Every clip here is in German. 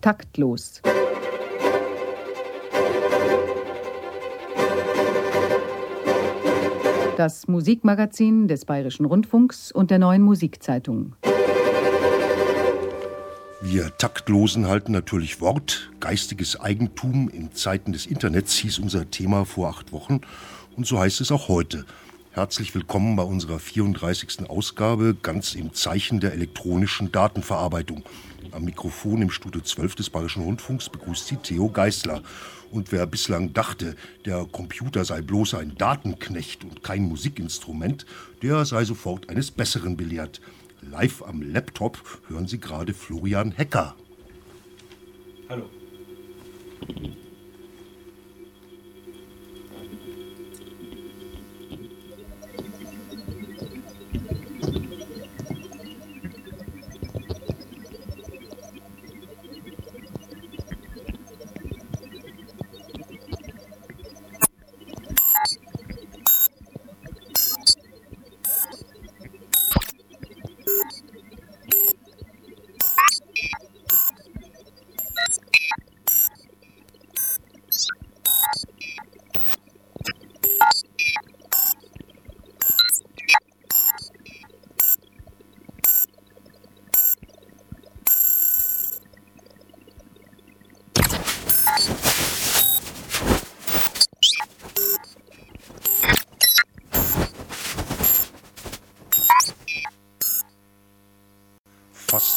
Taktlos. Das Musikmagazin des Bayerischen Rundfunks und der neuen Musikzeitung. Wir Taktlosen halten natürlich Wort. Geistiges Eigentum in Zeiten des Internets hieß unser Thema vor acht Wochen. Und so heißt es auch heute. Herzlich willkommen bei unserer 34. Ausgabe, ganz im Zeichen der elektronischen Datenverarbeitung. Am Mikrofon im Studio 12 des Bayerischen Rundfunks begrüßt sie Theo Geißler. Und wer bislang dachte, der Computer sei bloß ein Datenknecht und kein Musikinstrument, der sei sofort eines Besseren belehrt. Live am Laptop hören Sie gerade Florian Hecker. Hallo.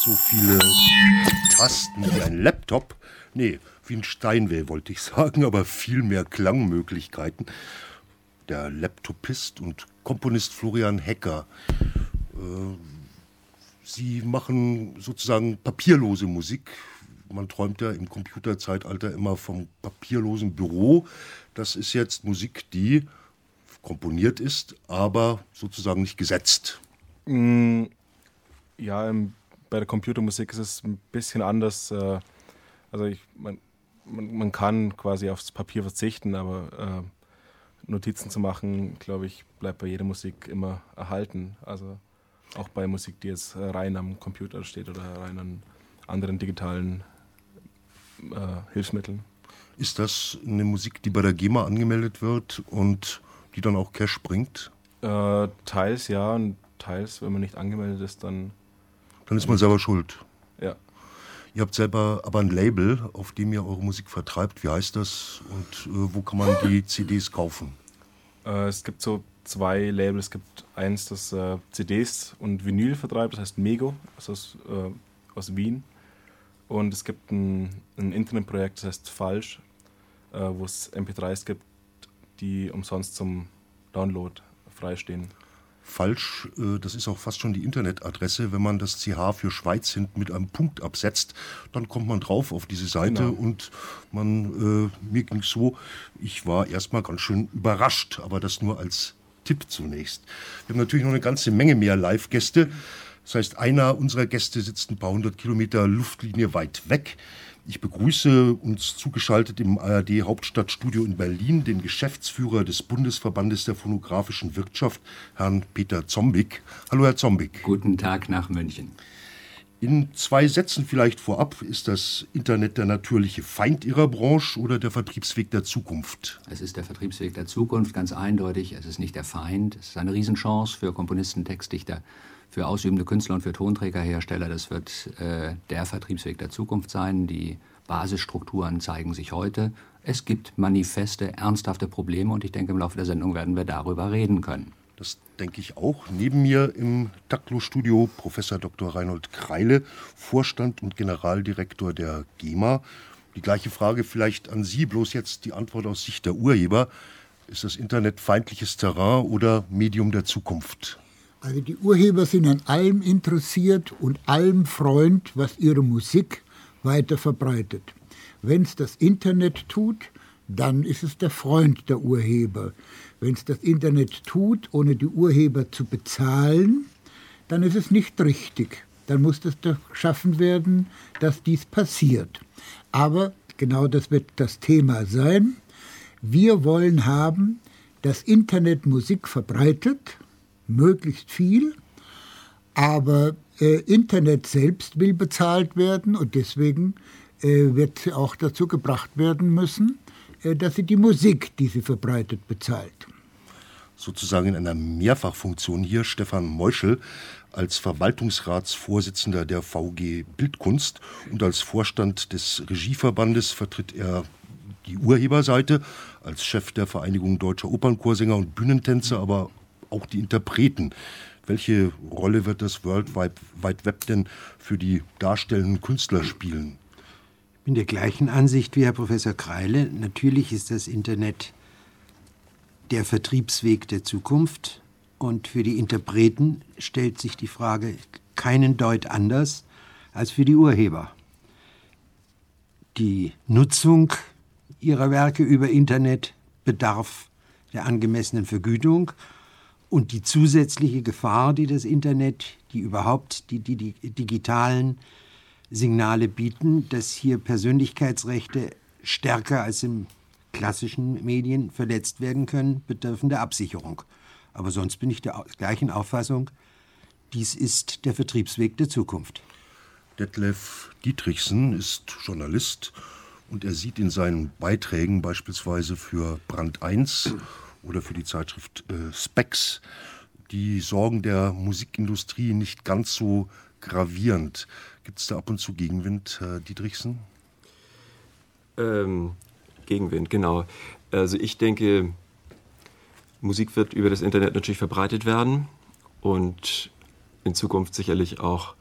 So viele Tasten wie ein Laptop. Nee, wie ein Steinway wollte ich sagen, aber viel mehr Klangmöglichkeiten. Der Laptopist und Komponist Florian Hecker. Äh, Sie machen sozusagen papierlose Musik. Man träumt ja im Computerzeitalter immer vom papierlosen Büro. Das ist jetzt Musik, die komponiert ist, aber sozusagen nicht gesetzt. Mm, ja, im bei der Computermusik ist es ein bisschen anders. Äh, also ich, man, man, man, kann quasi aufs Papier verzichten, aber äh, Notizen zu machen, glaube ich, bleibt bei jeder Musik immer erhalten. Also auch bei Musik, die jetzt rein am Computer steht oder rein an anderen digitalen äh, Hilfsmitteln. Ist das eine Musik, die bei der GEMA angemeldet wird und die dann auch Cash bringt? Äh, teils ja und teils, wenn man nicht angemeldet ist, dann dann ist man selber schuld. Ja. Ihr habt selber aber ein Label, auf dem ihr eure Musik vertreibt. Wie heißt das und äh, wo kann man die CDs kaufen? Äh, es gibt so zwei Labels. Es gibt eins, das äh, CDs und Vinyl vertreibt, das heißt Mego, also aus, äh, aus Wien. Und es gibt ein, ein Internetprojekt, das heißt Falsch, äh, wo es MP3s gibt, die umsonst zum Download freistehen falsch. Äh, das ist auch fast schon die Internetadresse. Wenn man das CH für Schweiz hinten mit einem Punkt absetzt, dann kommt man drauf auf diese Seite genau. und man, äh, mir ging so, ich war erstmal ganz schön überrascht, aber das nur als Tipp zunächst. Wir haben natürlich noch eine ganze Menge mehr Live-Gäste. Das heißt, einer unserer Gäste sitzt ein paar hundert Kilometer Luftlinie weit weg. Ich begrüße uns zugeschaltet im ARD Hauptstadtstudio in Berlin den Geschäftsführer des Bundesverbandes der phonografischen Wirtschaft, Herrn Peter Zombig. Hallo, Herr Zombig. Guten Tag nach München. In zwei Sätzen vielleicht vorab, ist das Internet der natürliche Feind Ihrer Branche oder der Vertriebsweg der Zukunft? Es ist der Vertriebsweg der Zukunft, ganz eindeutig. Es ist nicht der Feind. Es ist eine Riesenchance für Komponisten, Textdichter, für ausübende Künstler und für Tonträgerhersteller. Das wird äh, der Vertriebsweg der Zukunft sein. Die Basisstrukturen zeigen sich heute. Es gibt manifeste, ernsthafte Probleme und ich denke, im Laufe der Sendung werden wir darüber reden können. Das denke ich auch. Neben mir im Taktlo-Studio Professor Dr. Reinhold Kreile, Vorstand und Generaldirektor der GEMA. Die gleiche Frage vielleicht an Sie, bloß jetzt die Antwort aus Sicht der Urheber. Ist das Internet feindliches Terrain oder Medium der Zukunft? Also die Urheber sind an allem interessiert und allem Freund, was ihre Musik weiter verbreitet. Wenn es das Internet tut, dann ist es der Freund der Urheber. Wenn es das Internet tut, ohne die Urheber zu bezahlen, dann ist es nicht richtig. Dann muss doch geschaffen werden, dass dies passiert. Aber genau das wird das Thema sein. Wir wollen haben, dass Internet Musik verbreitet, möglichst viel, aber äh, Internet selbst will bezahlt werden und deswegen äh, wird sie auch dazu gebracht werden müssen, äh, dass sie die Musik, die sie verbreitet, bezahlt. Sozusagen in einer Mehrfachfunktion hier Stefan Meuschel als Verwaltungsratsvorsitzender der VG Bildkunst und als Vorstand des Regieverbandes vertritt er die Urheberseite als Chef der Vereinigung deutscher Opernchorsänger und Bühnentänzer, aber auch die Interpreten. Welche Rolle wird das World Wide Web denn für die darstellenden Künstler spielen? Ich bin der gleichen Ansicht wie Herr Professor Kreile. Natürlich ist das Internet der Vertriebsweg der Zukunft. Und für die Interpreten stellt sich die Frage keinen Deut anders als für die Urheber. Die Nutzung ihrer Werke über Internet bedarf der angemessenen Vergütung und die zusätzliche Gefahr, die das Internet, die überhaupt die, die, die digitalen Signale bieten, dass hier Persönlichkeitsrechte stärker als in klassischen Medien verletzt werden können, bedürfen der Absicherung. Aber sonst bin ich der gleichen Auffassung, dies ist der Vertriebsweg der Zukunft. Detlef Dietrichsen ist Journalist und er sieht in seinen Beiträgen beispielsweise für Brand 1 oder für die Zeitschrift äh, Specs die Sorgen der Musikindustrie nicht ganz so gravierend. Gibt es da ab und zu Gegenwind, Herr Dietrichsen? Ähm, Gegenwind, genau. Also ich denke, Musik wird über das Internet natürlich verbreitet werden und in Zukunft sicherlich auch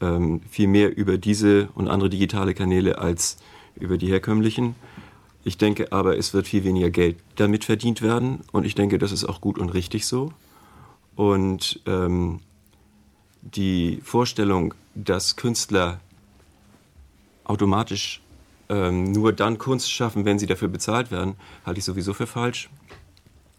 ähm, viel mehr über diese und andere digitale Kanäle als über die herkömmlichen. Ich denke aber, es wird viel weniger Geld damit verdient werden und ich denke, das ist auch gut und richtig so. Und ähm, die Vorstellung, dass Künstler automatisch ähm, nur dann Kunst schaffen, wenn sie dafür bezahlt werden, halte ich sowieso für falsch.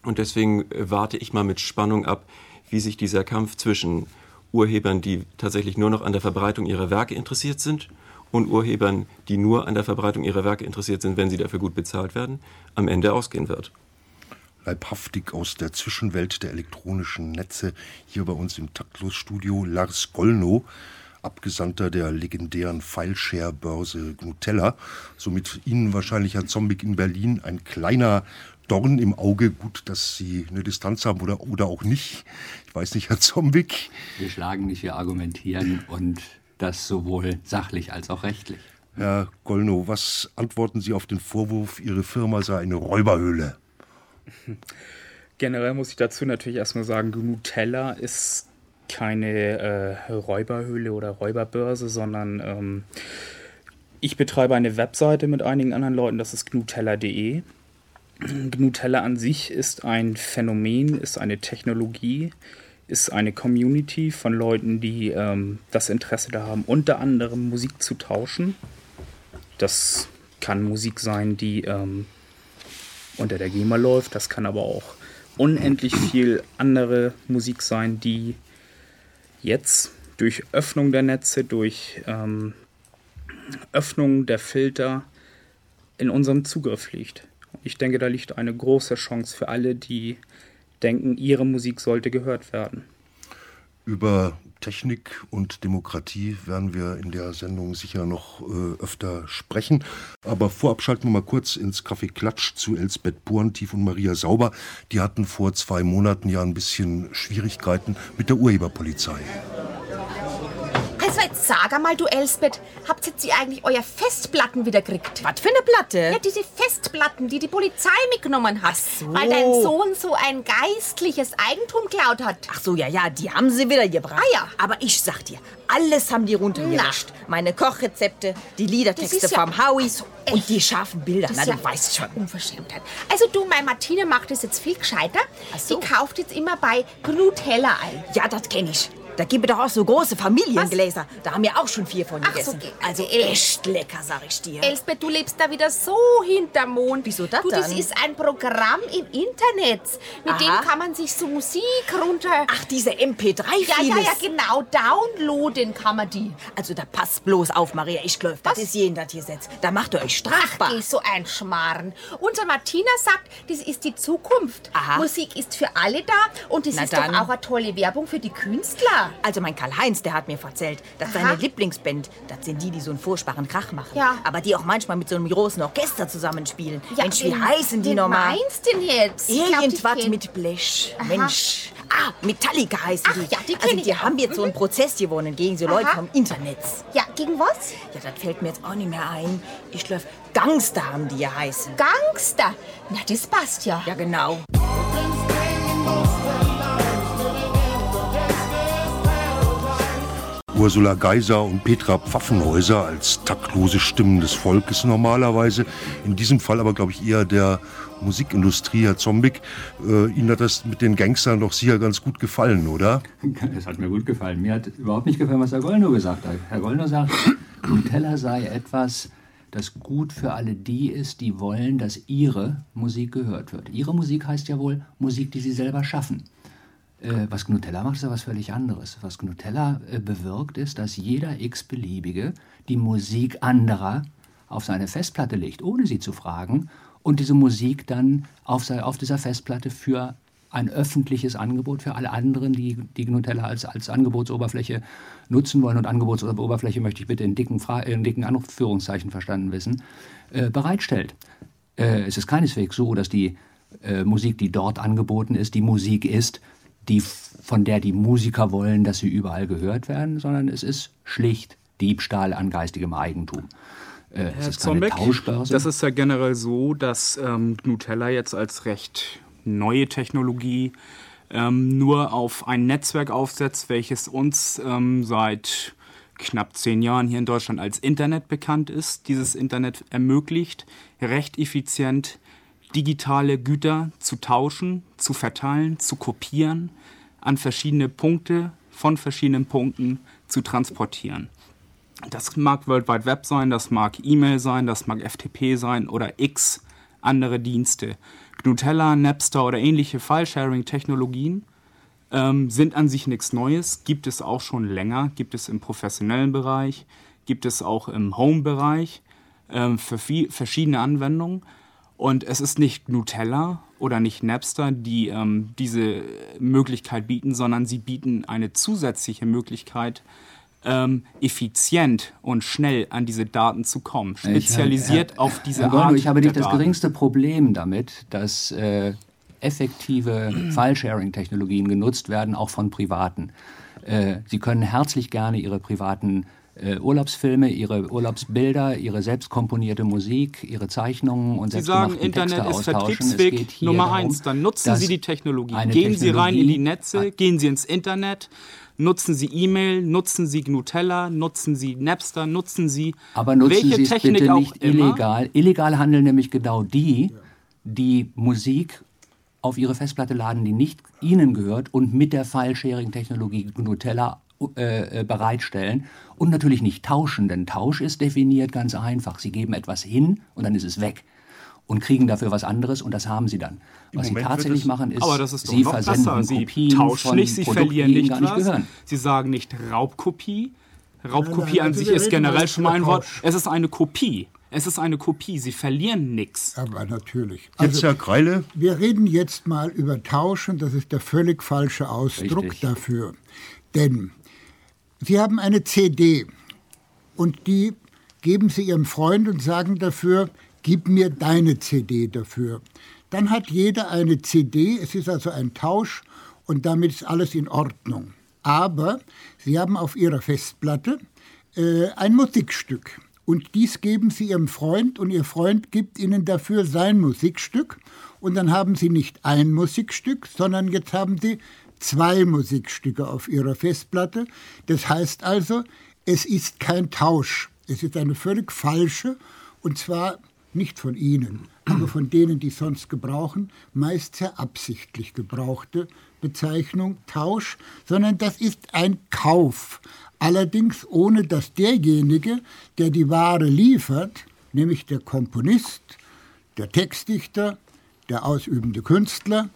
Und deswegen äh, warte ich mal mit Spannung ab, wie sich dieser Kampf zwischen Urhebern, die tatsächlich nur noch an der Verbreitung ihrer Werke interessiert sind, und Urhebern, die nur an der Verbreitung ihrer Werke interessiert sind, wenn sie dafür gut bezahlt werden, am Ende ausgehen wird. Leibhaftig aus der Zwischenwelt der elektronischen Netze hier bei uns im Taktlosstudio Lars Gollnow, Abgesandter der legendären Fileshare-Börse Gnutella. Somit Ihnen wahrscheinlich, Herr Zombik, in Berlin ein kleiner Dorn im Auge. Gut, dass Sie eine Distanz haben oder, oder auch nicht. Ich weiß nicht, Herr Zombik. Wir schlagen nicht, wir argumentieren und das sowohl sachlich als auch rechtlich. Herr Gollnow, was antworten Sie auf den Vorwurf, Ihre Firma sei eine Räuberhöhle? Generell muss ich dazu natürlich erstmal sagen, Nutella ist keine äh, Räuberhöhle oder Räuberbörse, sondern ähm, ich betreibe eine Webseite mit einigen anderen Leuten, das ist gnutella.de. Gnutella an sich ist ein Phänomen, ist eine Technologie, ist eine Community von Leuten, die ähm, das Interesse da haben, unter anderem Musik zu tauschen. Das kann Musik sein, die ähm, unter der GEMA läuft, das kann aber auch unendlich viel andere Musik sein, die jetzt durch Öffnung der Netze, durch ähm, Öffnung der Filter in unserem Zugriff liegt. Ich denke, da liegt eine große Chance für alle, die denken, ihre Musik sollte gehört werden. Über Technik und Demokratie werden wir in der Sendung sicher noch äh, öfter sprechen. Aber vorab schalten wir mal kurz ins Café Klatsch zu Elsbeth Buantief und Maria Sauber. Die hatten vor zwei Monaten ja ein bisschen Schwierigkeiten mit der Urheberpolizei. Also jetzt sag einmal, du Elsbeth, habt jetzt ihr eigentlich euer Festplatten wieder gekriegt? Was für eine Platte? Ja, diese Festplatten, die die Polizei mitgenommen hat. Ach so. Weil dein Sohn so ein geistliches Eigentum klaut hat. Ach so, ja, ja, die haben sie wieder gebracht. Ah ja. Aber ich sag dir, alles haben die runtergelöscht. Meine Kochrezepte, die Liedertexte ja- vom Howie Ach so, echt? und die scharfen Bilder. Das Na, ist du weißt schon. Unverschämtheit. Also du, meine Martine macht es jetzt viel gescheiter. Ach so. Die kauft jetzt immer bei Gnutella ein. Ja, das kenn ich. Da gibt es doch auch so große Familiengläser. Da haben wir auch schon vier von Ach so, gegessen. geht. also echt lecker, sag ich dir. Elsbeth, du lebst da wieder so hinterm Mond. Wieso das du, Das dann? ist ein Programm im Internet. Mit Aha. dem kann man sich so Musik runter... Ach, diese MP3-Files. ja, ja, ja, genau. Downloaden kann man die. Also da passt bloß auf, Maria. Ich glaub, das ist jeden das Gesetz. Da macht ihr euch Ach, strafbar. geh, so ein Schmarrn. Unsere Martina sagt, das ist die Zukunft. Aha. Musik ist für alle da und das Na ist dann. doch auch eine tolle Werbung für die Künstler. Ja. Also mein Karl-Heinz, der hat mir erzählt, dass Aha. seine Lieblingsband, das sind die, die so einen furchtbaren Krach machen. Ja. Aber die auch manchmal mit so einem großen Orchester zusammenspielen. Ja, Mensch, wie wen- heißen die nochmal? meinst du denn jetzt? Irgendwas mit Blech. Aha. Mensch. Ah, Metallica heißen Ach die. ja, die also die auch. haben jetzt so einen Prozess gewonnen gegen so Leute Aha. vom Internet. Ja, gegen was? Ja, das fällt mir jetzt auch nicht mehr ein. Ich glaube, Gangster haben die ja heißen. Gangster. Na, das passt ja. Ja, genau. Ursula Geiser und Petra Pfaffenhäuser als taktlose Stimmen des Volkes normalerweise. In diesem Fall aber, glaube ich, eher der Musikindustrie, Herr Zombik. Äh, Ihnen hat das mit den Gangstern doch sicher ganz gut gefallen, oder? Es hat mir gut gefallen. Mir hat überhaupt nicht gefallen, was Herr Gollner gesagt hat. Herr Gollner sagt, Nutella sei etwas, das gut für alle die ist, die wollen, dass ihre Musik gehört wird. Ihre Musik heißt ja wohl Musik, die sie selber schaffen. Äh, was Nutella macht, ist ja was völlig anderes. Was Nutella äh, bewirkt, ist, dass jeder x-beliebige die Musik anderer auf seine Festplatte legt, ohne sie zu fragen, und diese Musik dann auf, auf dieser Festplatte für ein öffentliches Angebot für alle anderen, die, die Nutella als, als Angebotsoberfläche nutzen wollen. Und Angebotsoberfläche möchte ich bitte in dicken, Fra in dicken Anführungszeichen verstanden wissen, äh, bereitstellt. Äh, es ist keineswegs so, dass die äh, Musik, die dort angeboten ist, die Musik ist, die, von der die Musiker wollen, dass sie überall gehört werden, sondern es ist schlicht Diebstahl an geistigem Eigentum. Äh, es Herr ist Zombeck, das ist ja generell so, dass ähm, Nutella jetzt als recht neue Technologie ähm, nur auf ein Netzwerk aufsetzt, welches uns ähm, seit knapp zehn Jahren hier in Deutschland als Internet bekannt ist. Dieses Internet ermöglicht recht effizient digitale Güter zu tauschen, zu verteilen, zu kopieren, an verschiedene Punkte, von verschiedenen Punkten zu transportieren. Das mag World Wide Web sein, das mag E-Mail sein, das mag FTP sein oder x andere Dienste. Gnutella, Napster oder ähnliche File-Sharing-Technologien ähm, sind an sich nichts Neues, gibt es auch schon länger, gibt es im professionellen Bereich, gibt es auch im Home-Bereich ähm, für viel, verschiedene Anwendungen. Und es ist nicht Nutella oder nicht Napster, die ähm, diese Möglichkeit bieten, sondern sie bieten eine zusätzliche Möglichkeit, ähm, effizient und schnell an diese Daten zu kommen, Ich, spezialisiert Herr- auf diese Herr Gorno, Art Ich habe nicht das Daten. geringste Problem damit, dass äh, effektive File-Sharing-Technologien genutzt werden, auch von Privaten. Äh, Sie können herzlich gerne Ihre privaten äh, Urlaubsfilme, Ihre Urlaubsbilder, Ihre selbst komponierte Musik, Ihre Zeichnungen und Sie sagen, Internet Texte ist Vertriebsweg Nummer darum, eins. Dann nutzen Sie die Technologie. Gehen Sie rein in die Technologie- Netze, gehen Sie ins Internet, nutzen Sie E-Mail, nutzen Sie Gnutella, nutzen Sie Napster, nutzen Sie Aber nutzen welche Sie es Technik bitte auch nicht immer. illegal. Illegal handeln nämlich genau die, die Musik auf ihre Festplatte laden, die nicht ihnen gehört und mit der File-Sharing-Technologie Nutella äh, äh, bereitstellen und natürlich nicht tauschen, denn Tausch ist definiert ganz einfach. Sie geben etwas hin und dann ist es weg und kriegen dafür was anderes und das haben sie dann. Was sie tatsächlich es- machen ist, Aber das ist sie versenden besser. Sie Kopien tauschen von nicht, Sie Produkten, verlieren nicht gar nicht was. gehören. Sie sagen nicht Raubkopie. Raubkopie an also sich ist reden generell halt schon mal ein Wort. Es ist eine Kopie. Es ist eine Kopie. Sie verlieren nichts. Aber natürlich. Jetzt, Herr Kreile, Wir reden jetzt mal über Tauschen, das ist der völlig falsche Ausdruck Richtig. dafür. Denn Sie haben eine CD und die geben Sie Ihrem Freund und sagen dafür, gib mir deine CD dafür. Dann hat jeder eine CD, es ist also ein Tausch und damit ist alles in Ordnung. Aber Sie haben auf Ihrer Festplatte äh, ein Musikstück. Und dies geben Sie Ihrem Freund und Ihr Freund gibt Ihnen dafür sein Musikstück. Und dann haben Sie nicht ein Musikstück, sondern jetzt haben Sie zwei Musikstücke auf Ihrer Festplatte. Das heißt also, es ist kein Tausch. Es ist eine völlig falsche, und zwar nicht von Ihnen, aber von denen, die sonst gebrauchen, meist sehr absichtlich gebrauchte Bezeichnung Tausch, sondern das ist ein Kauf. Allerdings ohne dass derjenige, der die Ware liefert, nämlich der Komponist, der Textdichter, der ausübende Künstler,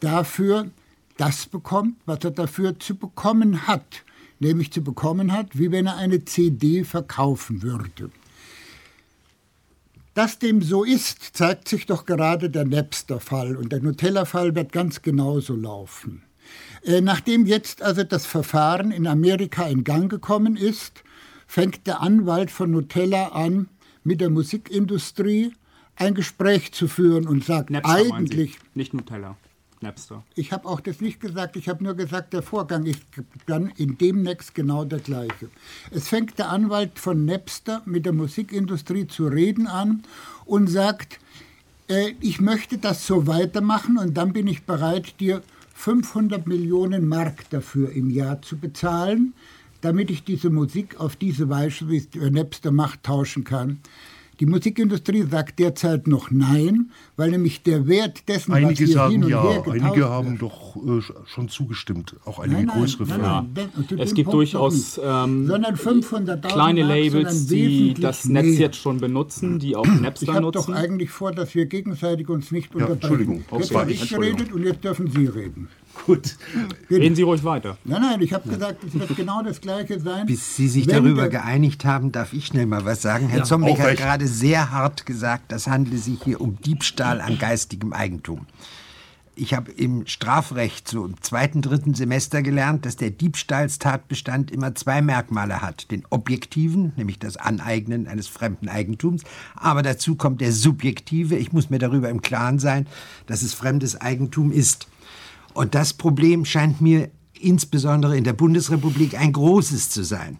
dafür das bekommt, was er dafür zu bekommen hat. Nämlich zu bekommen hat, wie wenn er eine CD verkaufen würde. Dass dem so ist, zeigt sich doch gerade der Napster-Fall. Und der Nutella-Fall wird ganz genauso laufen. Äh, nachdem jetzt also das Verfahren in Amerika in Gang gekommen ist, fängt der Anwalt von Nutella an, mit der Musikindustrie ein Gespräch zu führen und sagt Napster eigentlich. Nicht Nutella. Napster. Ich habe auch das nicht gesagt, ich habe nur gesagt, der Vorgang ist dann in demnächst genau der gleiche. Es fängt der Anwalt von Napster mit der Musikindustrie zu reden an und sagt, äh, ich möchte das so weitermachen und dann bin ich bereit, dir 500 Millionen Mark dafür im Jahr zu bezahlen, damit ich diese Musik auf diese Weise, wie es Napster macht, tauschen kann. Die Musikindustrie sagt derzeit noch nein, weil nämlich der Wert dessen, einige was hier sagen hin und ja, her getauscht einige wird- haben doch äh, schon zugestimmt, auch einige Nein, nein, größere nein, Firmen. nein, nein, zu Es gibt Punkt durchaus ähm, sondern 500.000 kleine Mark, Labels, sondern die das Netz mehr. jetzt schon benutzen, die auch Ich Napster habe doch nutzen. eigentlich vor, dass wir gegenseitig uns nicht Ja, unterbrechen. Entschuldigung. Jetzt habe ich geredet und jetzt dürfen Sie reden. Gut. Reden Sie ruhig weiter. Nein, nein, ich habe gesagt, es wird genau das Gleiche sein. Bis Sie sich darüber geeinigt haben, darf ich schnell mal was sagen. Herr Ja, auch hat recht. gerade sehr hart gesagt, das handle sich hier um Diebstahl an geistigem Eigentum. Ich habe im Strafrecht so im zweiten, dritten Semester gelernt, dass der Diebstahlstatbestand immer zwei Merkmale hat. Den objektiven, nämlich das Aneignen eines fremden Eigentums, aber dazu kommt der subjektive, ich muss mir darüber im Klaren sein, dass es fremdes Eigentum ist. Und das Problem scheint mir insbesondere in der Bundesrepublik ein großes zu sein.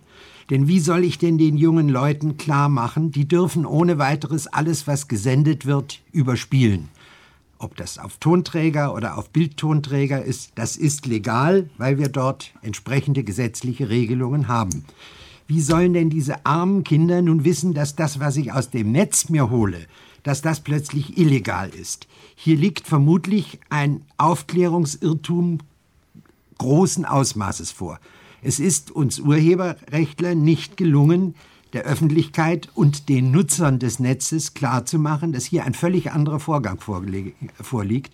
Denn wie soll ich denn den jungen Leuten klar machen, die dürfen ohne weiteres alles, was gesendet wird, überspielen? Ob das auf Tonträger oder auf Bildtonträger ist, das ist legal, weil wir dort entsprechende gesetzliche Regelungen haben. Wie sollen denn diese armen Kinder nun wissen, dass das, was ich aus dem Netz mir hole, dass das plötzlich illegal ist? Hier liegt vermutlich ein Aufklärungsirrtum großen Ausmaßes vor. Es ist uns Urheberrechtlern nicht gelungen, der Öffentlichkeit und den Nutzern des Netzes klarzumachen, dass hier ein völlig anderer Vorgang vorliegt.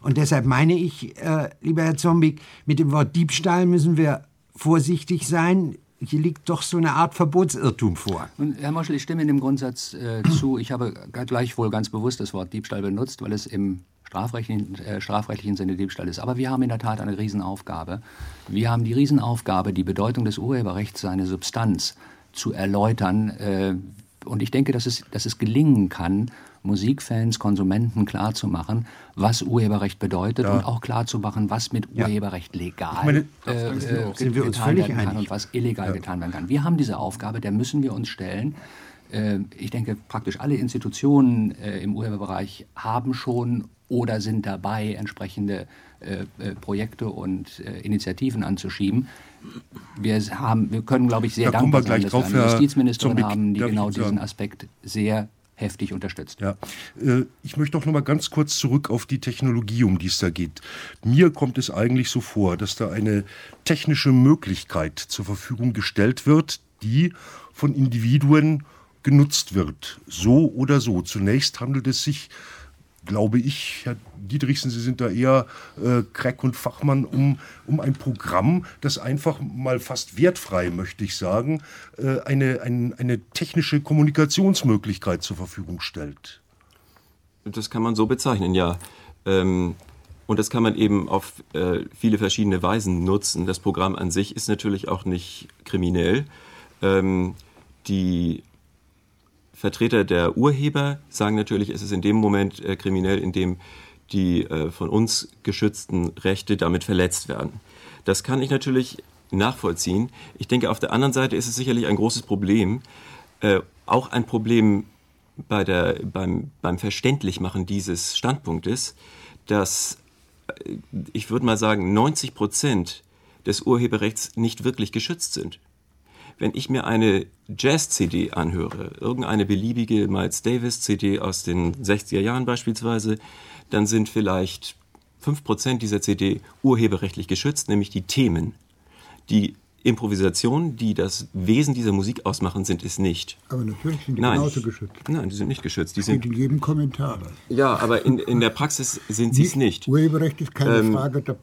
Und deshalb meine ich, äh, lieber Herr Zombig, mit dem Wort Diebstahl müssen wir vorsichtig sein. Hier liegt doch so eine Art Verbotsirrtum vor. Und Herr Moschel, ich stimme in dem Grundsatz äh, zu. Ich habe gleichwohl ganz bewusst das Wort Diebstahl benutzt, weil es im strafrechtlichen, äh, strafrechtlichen Sinne Diebstahl ist. Aber wir haben in der Tat eine Riesenaufgabe. Wir haben die Riesenaufgabe, die Bedeutung des Urheberrechts, seine Substanz zu erläutern. Äh, und ich denke, dass es, dass es gelingen kann, Musikfans, Konsumenten klarzumachen, was Urheberrecht bedeutet und auch klarzumachen, was mit Urheberrecht legal meine, äh, äh, Sind wir uns getan völlig werden kann einig. und was illegal getan werden kann. Wir haben diese Aufgabe, der müssen wir uns stellen. Äh, Ich denke, praktisch alle Institutionen im Urheberbereich haben schon oder sind dabei, entsprechende Projekte und Initiativen anzuschieben. Wir, haben, wir können, glaube ich, sehr Da dankbar sein, dass wir eine Justizministerin haben, die genau diesen? Aspekt sehr heftig unterstützt. Ja, äh, ich möchte doch noch mal ganz kurz zurück auf die Technologie, um die es da geht. Mir kommt es eigentlich so vor, dass da eine technische Möglichkeit zur Verfügung gestellt wird, die von Individuen genutzt wird. So oder so. Zunächst handelt es sich glaube ich, Herr Dietrichsen, Sie sind da eher äh, Crack und Fachmann, um, um ein Programm, das einfach mal fast wertfrei, möchte ich sagen, äh, eine, ein, eine technische Kommunikationsmöglichkeit zur Verfügung stellt. Das kann man so bezeichnen, ja. Ähm, und das kann man eben auf äh, viele verschiedene Weisen nutzen. Das Programm an sich ist natürlich auch nicht kriminell. Ähm, die Vertreter der Urheber sagen natürlich, es ist in dem Moment äh, kriminell, in dem die äh, von uns geschützten Rechte damit verletzt werden. Das kann ich natürlich nachvollziehen. Ich denke, auf der anderen Seite ist es sicherlich ein großes Problem, äh, auch ein Problem bei der, beim, beim Verständlichmachen dieses Standpunktes, dass äh, ich würde mal sagen, 90 Prozent des Urheberrechts nicht wirklich geschützt sind. Wenn ich mir eine Jazz-CD anhöre, irgendeine beliebige Miles Davis-CD aus den 60er Jahren beispielsweise, dann sind vielleicht 5% dieser CD urheberrechtlich geschützt, nämlich die Themen. Die Improvisationen, die das Wesen dieser Musik ausmachen, sind es nicht. Aber natürlich sind die Nein. genauso geschützt. Nein, die sind nicht geschützt. Die sind, in jedem Kommentar. ja, aber in, in der Praxis sind sie es nicht. Urheberrecht ist keine Ähm, Frage der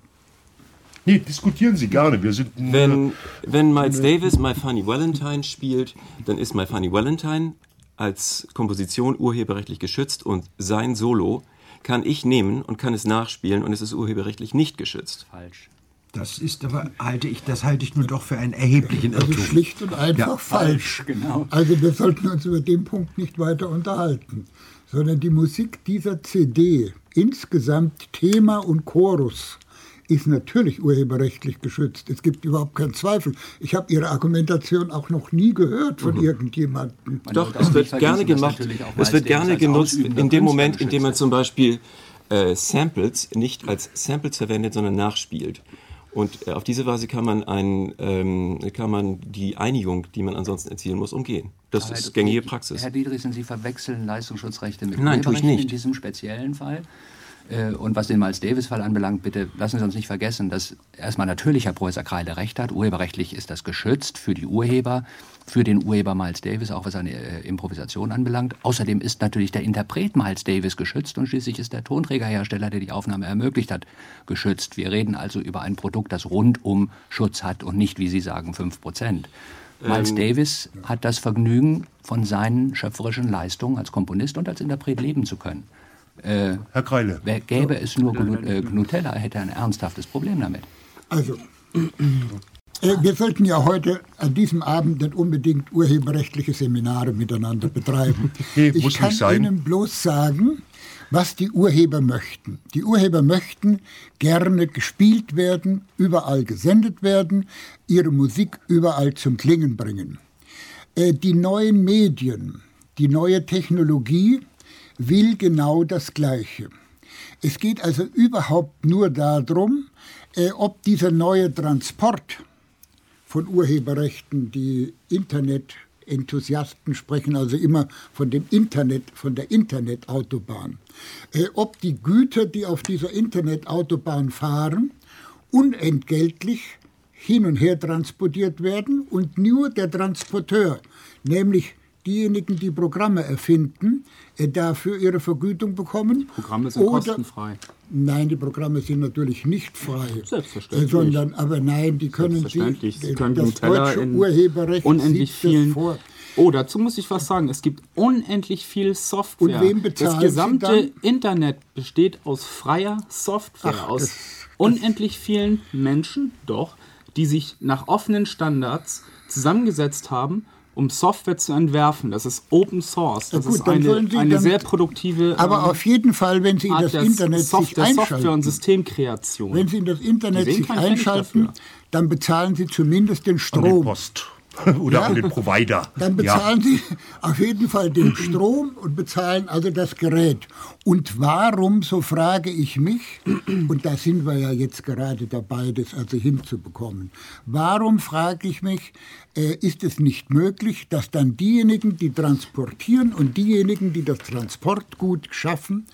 Nee, diskutieren Sie gerne. Wir sind Wenn, wenn Miles Davis My Funny Valentine spielt, dann ist My Funny Valentine als Komposition urheberrechtlich geschützt und sein Solo kann ich nehmen und kann es nachspielen und es ist urheberrechtlich nicht geschützt. Falsch. Das ist aber, halte ich, das halte ich nur doch für einen erheblichen Also Irrtum. schlicht und einfach Ja, falsch. genau. Also wir sollten uns über den Punkt nicht weiter unterhalten, sondern die Musik dieser CD, insgesamt Thema und Chorus, ist natürlich urheberrechtlich geschützt. Es gibt überhaupt keinen Zweifel. Ich habe Ihre Argumentation auch noch nie gehört von irgendjemandem. Man Doch, es wird gerne gemacht. Es wird gerne genutzt in dem Moment, in dem man zum Beispiel äh, Samples nicht als Samples verwendet, sondern nachspielt. Und äh, auf diese Weise kann man, ein, ähm, kann man die Einigung, die man ansonsten erzielen muss, umgehen. Das Aber ist Herr- gängige Praxis. Herr Diedrichsen, Sie verwechseln Leistungsschutzrechte mit Nein, tue ich Urheberrechten nicht. in diesem speziellen Fall. Äh, Und was den Miles Davis-Fall anbelangt, bitte lassen Sie uns nicht vergessen, dass erstmal natürlich Herr Professor Kreile recht hat. Urheberrechtlich ist das geschützt für die Urheber, für den Urheber Miles Davis, auch was seine äh, Improvisation anbelangt. Außerdem ist natürlich der Interpret Miles Davis geschützt und schließlich ist der Tonträgerhersteller, der die Aufnahme ermöglicht hat, geschützt. Wir reden also über ein Produkt, das rundum Schutz hat und nicht, wie Sie sagen, 5 Prozent. Miles Ähm, Davis hat das Vergnügen, von seinen schöpferischen Leistungen als Komponist und als Interpret leben zu können. Äh, Herr Kreile. wer- Gäbe es nur Gnu äh, Gnutella, hätte er ein ernsthaftes Problem damit. Also, äh, wir sollten ja heute an diesem Abend nicht unbedingt urheberrechtliche Seminare miteinander betreiben. Nee, ich muss kann nicht sein. Ihnen bloß sagen, was die Urheber möchten. Die Urheber möchten gerne gespielt werden, überall gesendet werden, ihre Musik überall zum Klingen bringen. Äh, Die neuen Medien, die neue Technologie will genau das Gleiche. Es geht also überhaupt nur darum, äh, ob dieser neue Transport von Urheberrechten, die Internet-Enthusiasten sprechen also immer von dem Internet, von der Internetautobahn, äh, ob die Güter, die auf dieser Internetautobahn fahren, unentgeltlich hin und her transportiert werden und nur der Transporteur, nämlich diejenigen, die Programme erfinden, dafür ihre Vergütung bekommen. Programme sind Oder- kostenfrei. Nein, die Programme sind natürlich nicht frei. Selbstverständlich. Äh, sondern, aber nein, die können Sie. Sie können das Nutella deutsche in Urheberrecht unendlich das vielen. vor. Oh, dazu muss ich was sagen. Es gibt unendlich viel Software. Und wem bezahlen das gesamte? Internet besteht aus freier Software, Ach, aus das- unendlich vielen Menschen, doch, die sich nach offenen Standards zusammengesetzt haben, um Software zu entwerfen. Das ist Open Source. Ja Das gut, ist eine, Sie eine sehr produktive Aber ähm, auf jeden Fall, wenn Sie in Art das der Internet Soft- sich der Software- und einschalten, Systemkreation. wenn Sie in das Internet sich einschalten, dann bezahlen Sie zumindest den An die Strom. Post. Oder Ja. an den Provider. Dann ja. bezahlen Sie auf jeden Fall den Strom und bezahlen also das Gerät. Und warum, so frage ich mich, und da sind wir ja jetzt gerade dabei, das also hinzubekommen, warum frage ich mich, ist es nicht möglich, dass dann diejenigen, die transportieren und diejenigen, die das Transportgut schaffen,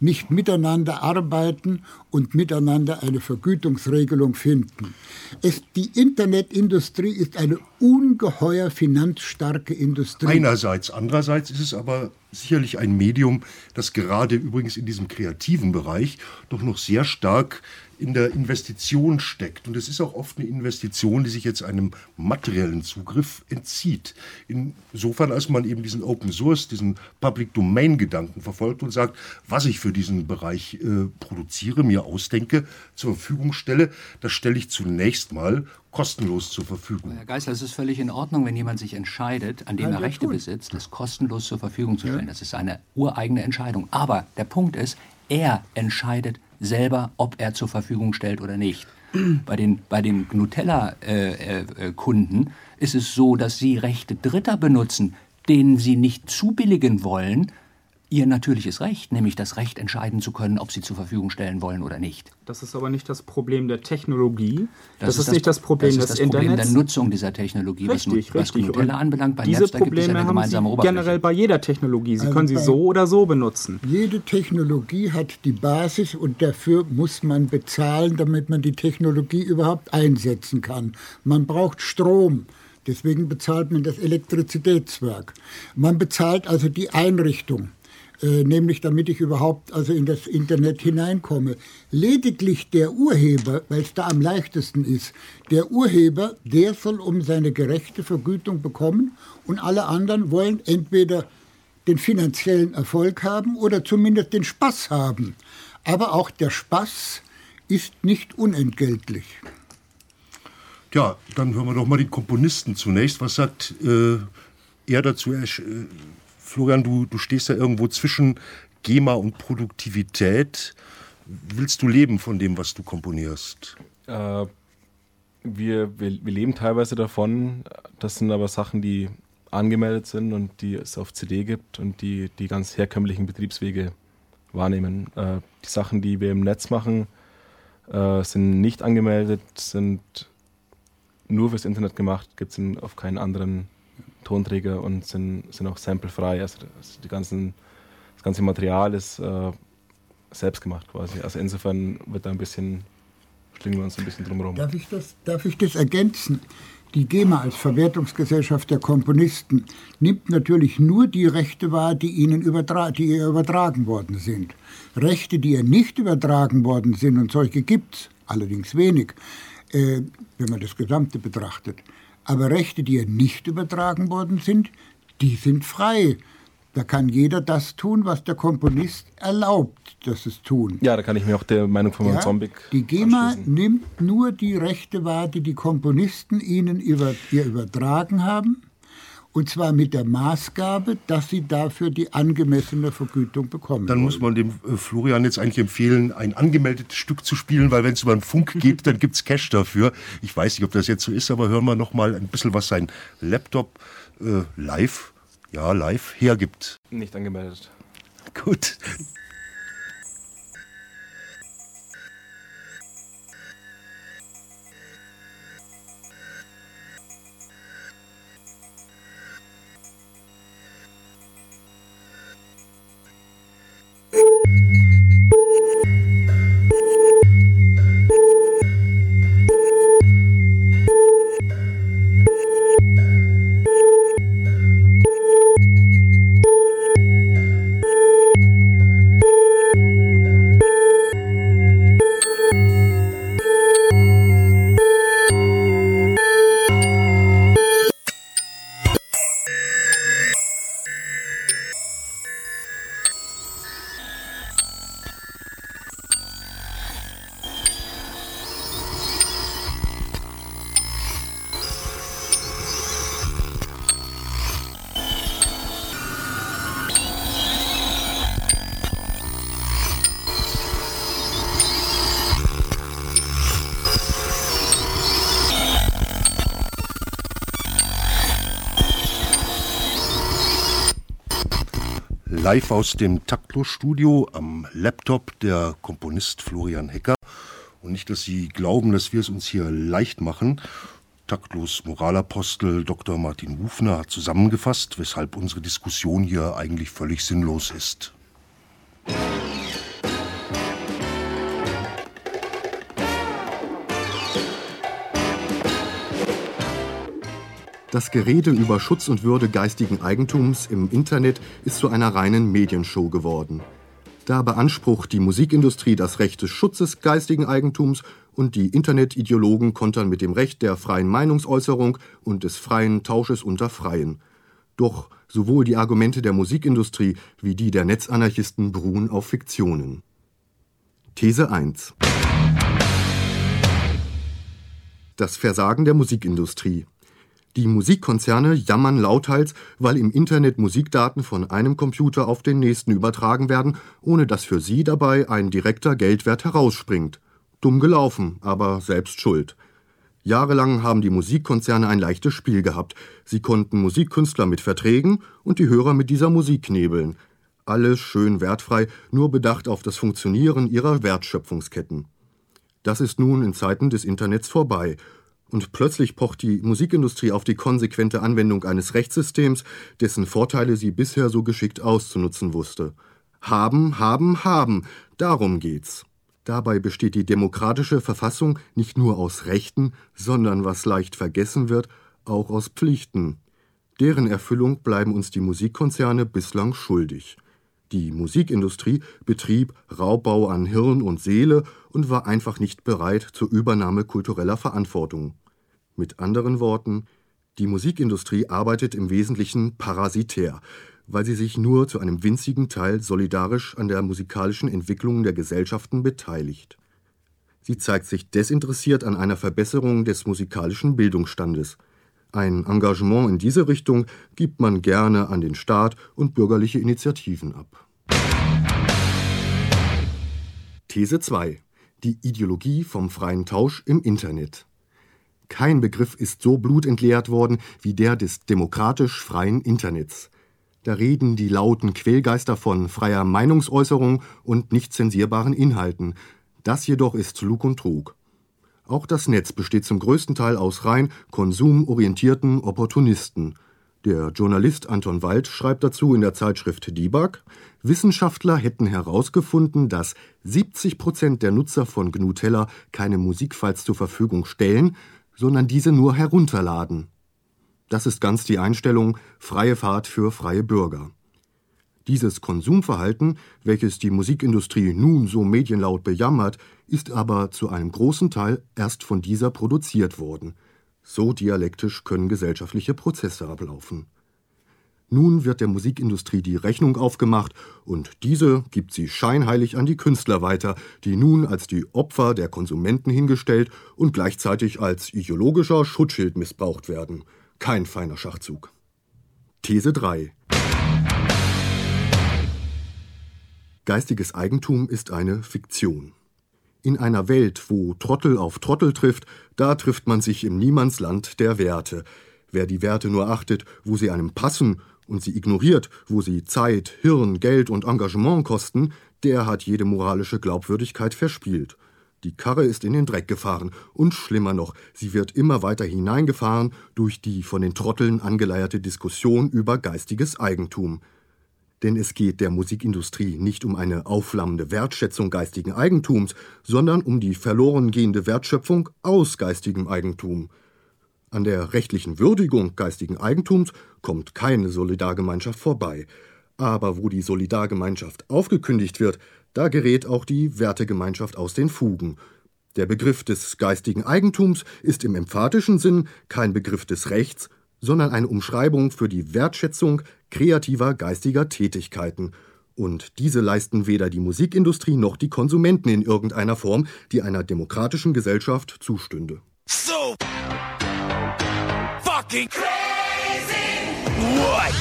nicht miteinander arbeiten und miteinander eine Vergütungsregelung finden? Es, die Internetindustrie ist eine ungeheuer finanzstarke Industrie. Einerseits. Andererseits ist es aber sicherlich ein Medium, das gerade übrigens in diesem kreativen Bereich doch noch sehr stark in der Investition steckt. Und es ist auch oft eine Investition, die sich jetzt einem materiellen Zugriff entzieht. Insofern, als man eben diesen Open Source, diesen Public Domain Gedanken verfolgt und sagt, was ich für diesen Bereich äh, produziere, mir ausdenke, zur Verfügung stelle, das stelle ich zunächst mal kostenlos zur Verfügung. Herr Geisler, es ist völlig in Ordnung, wenn jemand sich entscheidet, an dem Kann er Rechte tun. besitzt, das kostenlos zur Verfügung zu stellen. Das ist eine ureigene Entscheidung. Aber der Punkt ist, er entscheidet selber, ob er zur Verfügung stellt oder nicht. Bei den, bei den Nutella-Kunden ist es so, dass sie Rechte Dritter benutzen, denen sie nicht zubilligen wollen, ihr natürliches Recht, nämlich das Recht entscheiden zu können, ob sie zur Verfügung stellen wollen oder nicht. Das ist aber nicht das Problem der Technologie. Das, ist, nicht das Problem das ist des das Problem Internets. der Nutzung dieser Technologie, Richtig, was, was richtig. Nutella Und anbelangt. Bei diese Napster gibt es ja Probleme eine haben Sie gemeinsame generell bei jeder Technologie. Sie Also können sie so oder so benutzen. Jede Technologie hat die Basis und dafür muss man bezahlen, damit man die Technologie überhaupt einsetzen kann. Man braucht Strom. Deswegen bezahlt man das Elektrizitätswerk. Man bezahlt also die Einrichtung, äh, nämlich damit ich überhaupt also in das Internet hineinkomme. Lediglich der Urheber, weil es da am leichtesten ist, der Urheber, der soll um seine gerechte Vergütung bekommen und alle anderen wollen entweder den finanziellen Erfolg haben oder zumindest den Spaß haben. Aber auch der Spaß ist nicht unentgeltlich. Ja, dann hören wir doch mal den Komponisten zunächst. Was sagt äh, er dazu? Äh, Florian, du, du stehst ja irgendwo zwischen GEMA und Produktivität. Willst du leben von dem, was du komponierst? Äh, wir, wir, wir, leben teilweise davon. Das sind aber Sachen, die angemeldet sind und die es auf CD gibt und die die ganz herkömmlichen Betriebswege wahrnehmen. Äh, die Sachen, die wir im Netz machen, äh, sind nicht angemeldet, sind nur fürs Internet gemacht, gibt es auf keinen anderen Tonträger und sind, sind auch samplefrei. Also, die ganzen, das ganze Material ist äh, selbst gemacht quasi. Also insofern wird da ein bisschen, schlingen wir uns ein bisschen drumherum. Darf ich das, darf ich das ergänzen? Die GEMA als Verwertungsgesellschaft der Komponisten nimmt natürlich nur die Rechte wahr, die ihnen übertra die ihr übertragen worden sind. Rechte, die ihr nicht übertragen worden sind, und solche gibt es, allerdings wenig, äh, wenn man das Gesamte betrachtet. Aber Rechte, die ihr nicht übertragen worden sind, die sind frei. Da kann jeder das tun, was der Komponist erlaubt, dass es tun. Ja, da kann ich mir auch der Meinung von Herrn ja, Zombik Die GEMA nimmt nur die Rechte wahr, die die Komponisten ihnen über, ihr übertragen haben. Und zwar mit der Maßgabe, dass sie dafür die angemessene Vergütung bekommen. Dann wollen. muss man dem äh, Florian jetzt eigentlich empfehlen, ein angemeldetes Stück zu spielen, weil wenn es über den Funk geht, dann gibt es Cash dafür. Ich weiß nicht, ob das jetzt so ist, aber hören wir noch mal ein bisschen, was sein Laptop äh, live ja, live hergibt. Nicht angemeldet. Gut. Live aus dem Taktlos-Studio am Laptop der Komponist Florian Hecker. Und nicht, dass Sie glauben, dass wir es uns hier leicht machen. Taktlos Moralapostel Dr. Martin Hufner hat zusammengefasst, weshalb unsere Diskussion hier eigentlich völlig sinnlos ist. Das Gerede über Schutz und Würde geistigen Eigentums im Internet ist zu einer reinen Medienshow geworden. Da beansprucht die Musikindustrie das Recht des Schutzes geistigen Eigentums und die Internetideologen kontern mit dem Recht der freien Meinungsäußerung und des freien Tausches unter Freien. Doch sowohl die Argumente der Musikindustrie wie die der Netzanarchisten beruhen auf Fiktionen. These 1 Das Versagen der Musikindustrie die Musikkonzerne jammern lauthals, weil im Internet Musikdaten von einem Computer auf den nächsten übertragen werden, ohne dass für sie dabei ein direkter Geldwert herausspringt. Dumm gelaufen, aber selbst schuld. Jahrelang haben die Musikkonzerne ein leichtes Spiel gehabt. Sie konnten Musikkünstler mit Verträgen und die Hörer mit dieser Musik knebeln. Alles schön wertfrei, nur bedacht auf das Funktionieren ihrer Wertschöpfungsketten. Das ist nun in Zeiten des Internets vorbei und plötzlich pocht die Musikindustrie auf die konsequente Anwendung eines Rechtssystems, dessen Vorteile sie bisher so geschickt auszunutzen wusste. Haben, haben, haben, darum geht's. Dabei besteht die demokratische Verfassung nicht nur aus Rechten, sondern, was leicht vergessen wird, auch aus Pflichten. Deren Erfüllung bleiben uns die Musikkonzerne bislang schuldig. Die Musikindustrie betrieb Raubbau an Hirn und Seele und war einfach nicht bereit zur Übernahme kultureller Verantwortung. Mit anderen Worten, die Musikindustrie arbeitet im Wesentlichen parasitär, weil sie sich nur zu einem winzigen Teil solidarisch an der musikalischen Entwicklung der Gesellschaften beteiligt. Sie zeigt sich desinteressiert an einer Verbesserung des musikalischen Bildungsstandes. Ein Engagement in diese Richtung gibt man gerne an den Staat und bürgerliche Initiativen ab. These 2. Die Ideologie vom freien Tausch im Internet. Kein Begriff ist so blutentleert worden wie der des demokratisch freien Internets. Da reden die lauten Quälgeister von freier Meinungsäußerung und nicht zensierbaren Inhalten. Das jedoch ist Lug und Trug. Auch das Netz besteht zum größten Teil aus rein konsumorientierten Opportunisten. Der Journalist Anton Wald schreibt dazu in der Zeitschrift Debug, Wissenschaftler hätten herausgefunden, dass 70 Prozent der Nutzer von GNU Teller keine Musikfiles zur Verfügung stellen, sondern diese nur herunterladen. Das ist ganz die Einstellung freie Fahrt für freie Bürger. Dieses Konsumverhalten, welches die Musikindustrie nun so medienlaut bejammert, ist aber zu einem großen Teil erst von dieser produziert worden. So dialektisch können gesellschaftliche Prozesse ablaufen. Nun wird der Musikindustrie die Rechnung aufgemacht und diese gibt sie scheinheilig an die Künstler weiter, die nun als die Opfer der Konsumenten hingestellt und gleichzeitig als ideologischer Schutzschild missbraucht werden. Kein feiner Schachzug. These 3. Geistiges Eigentum ist eine Fiktion. In einer Welt, wo Trottel auf Trottel trifft, da trifft man sich im Niemandsland der Werte. Wer die Werte nur achtet, wo sie einem passen und sie ignoriert, wo sie Zeit, Hirn, Geld und Engagement kosten, der hat jede moralische Glaubwürdigkeit verspielt. Die Karre ist in den Dreck gefahren und schlimmer noch, sie wird immer weiter hineingefahren durch die von den Trotteln angeleierte Diskussion über geistiges Eigentum. Denn es geht der Musikindustrie nicht um eine aufflammende Wertschätzung geistigen Eigentums, sondern um die verloren gehende Wertschöpfung aus geistigem Eigentum. An der rechtlichen Würdigung geistigen Eigentums kommt keine Solidargemeinschaft vorbei. Aber wo die Solidargemeinschaft aufgekündigt wird, da gerät auch die Wertegemeinschaft aus den Fugen. Der Begriff des geistigen Eigentums ist im emphatischen Sinn kein Begriff des Rechts, sondern eine Umschreibung für die Wertschätzung kreativer geistiger Tätigkeiten. Und diese leisten weder die Musikindustrie noch die Konsumenten in irgendeiner Form, die einer demokratischen Gesellschaft zustünde. So fucking crazy. What?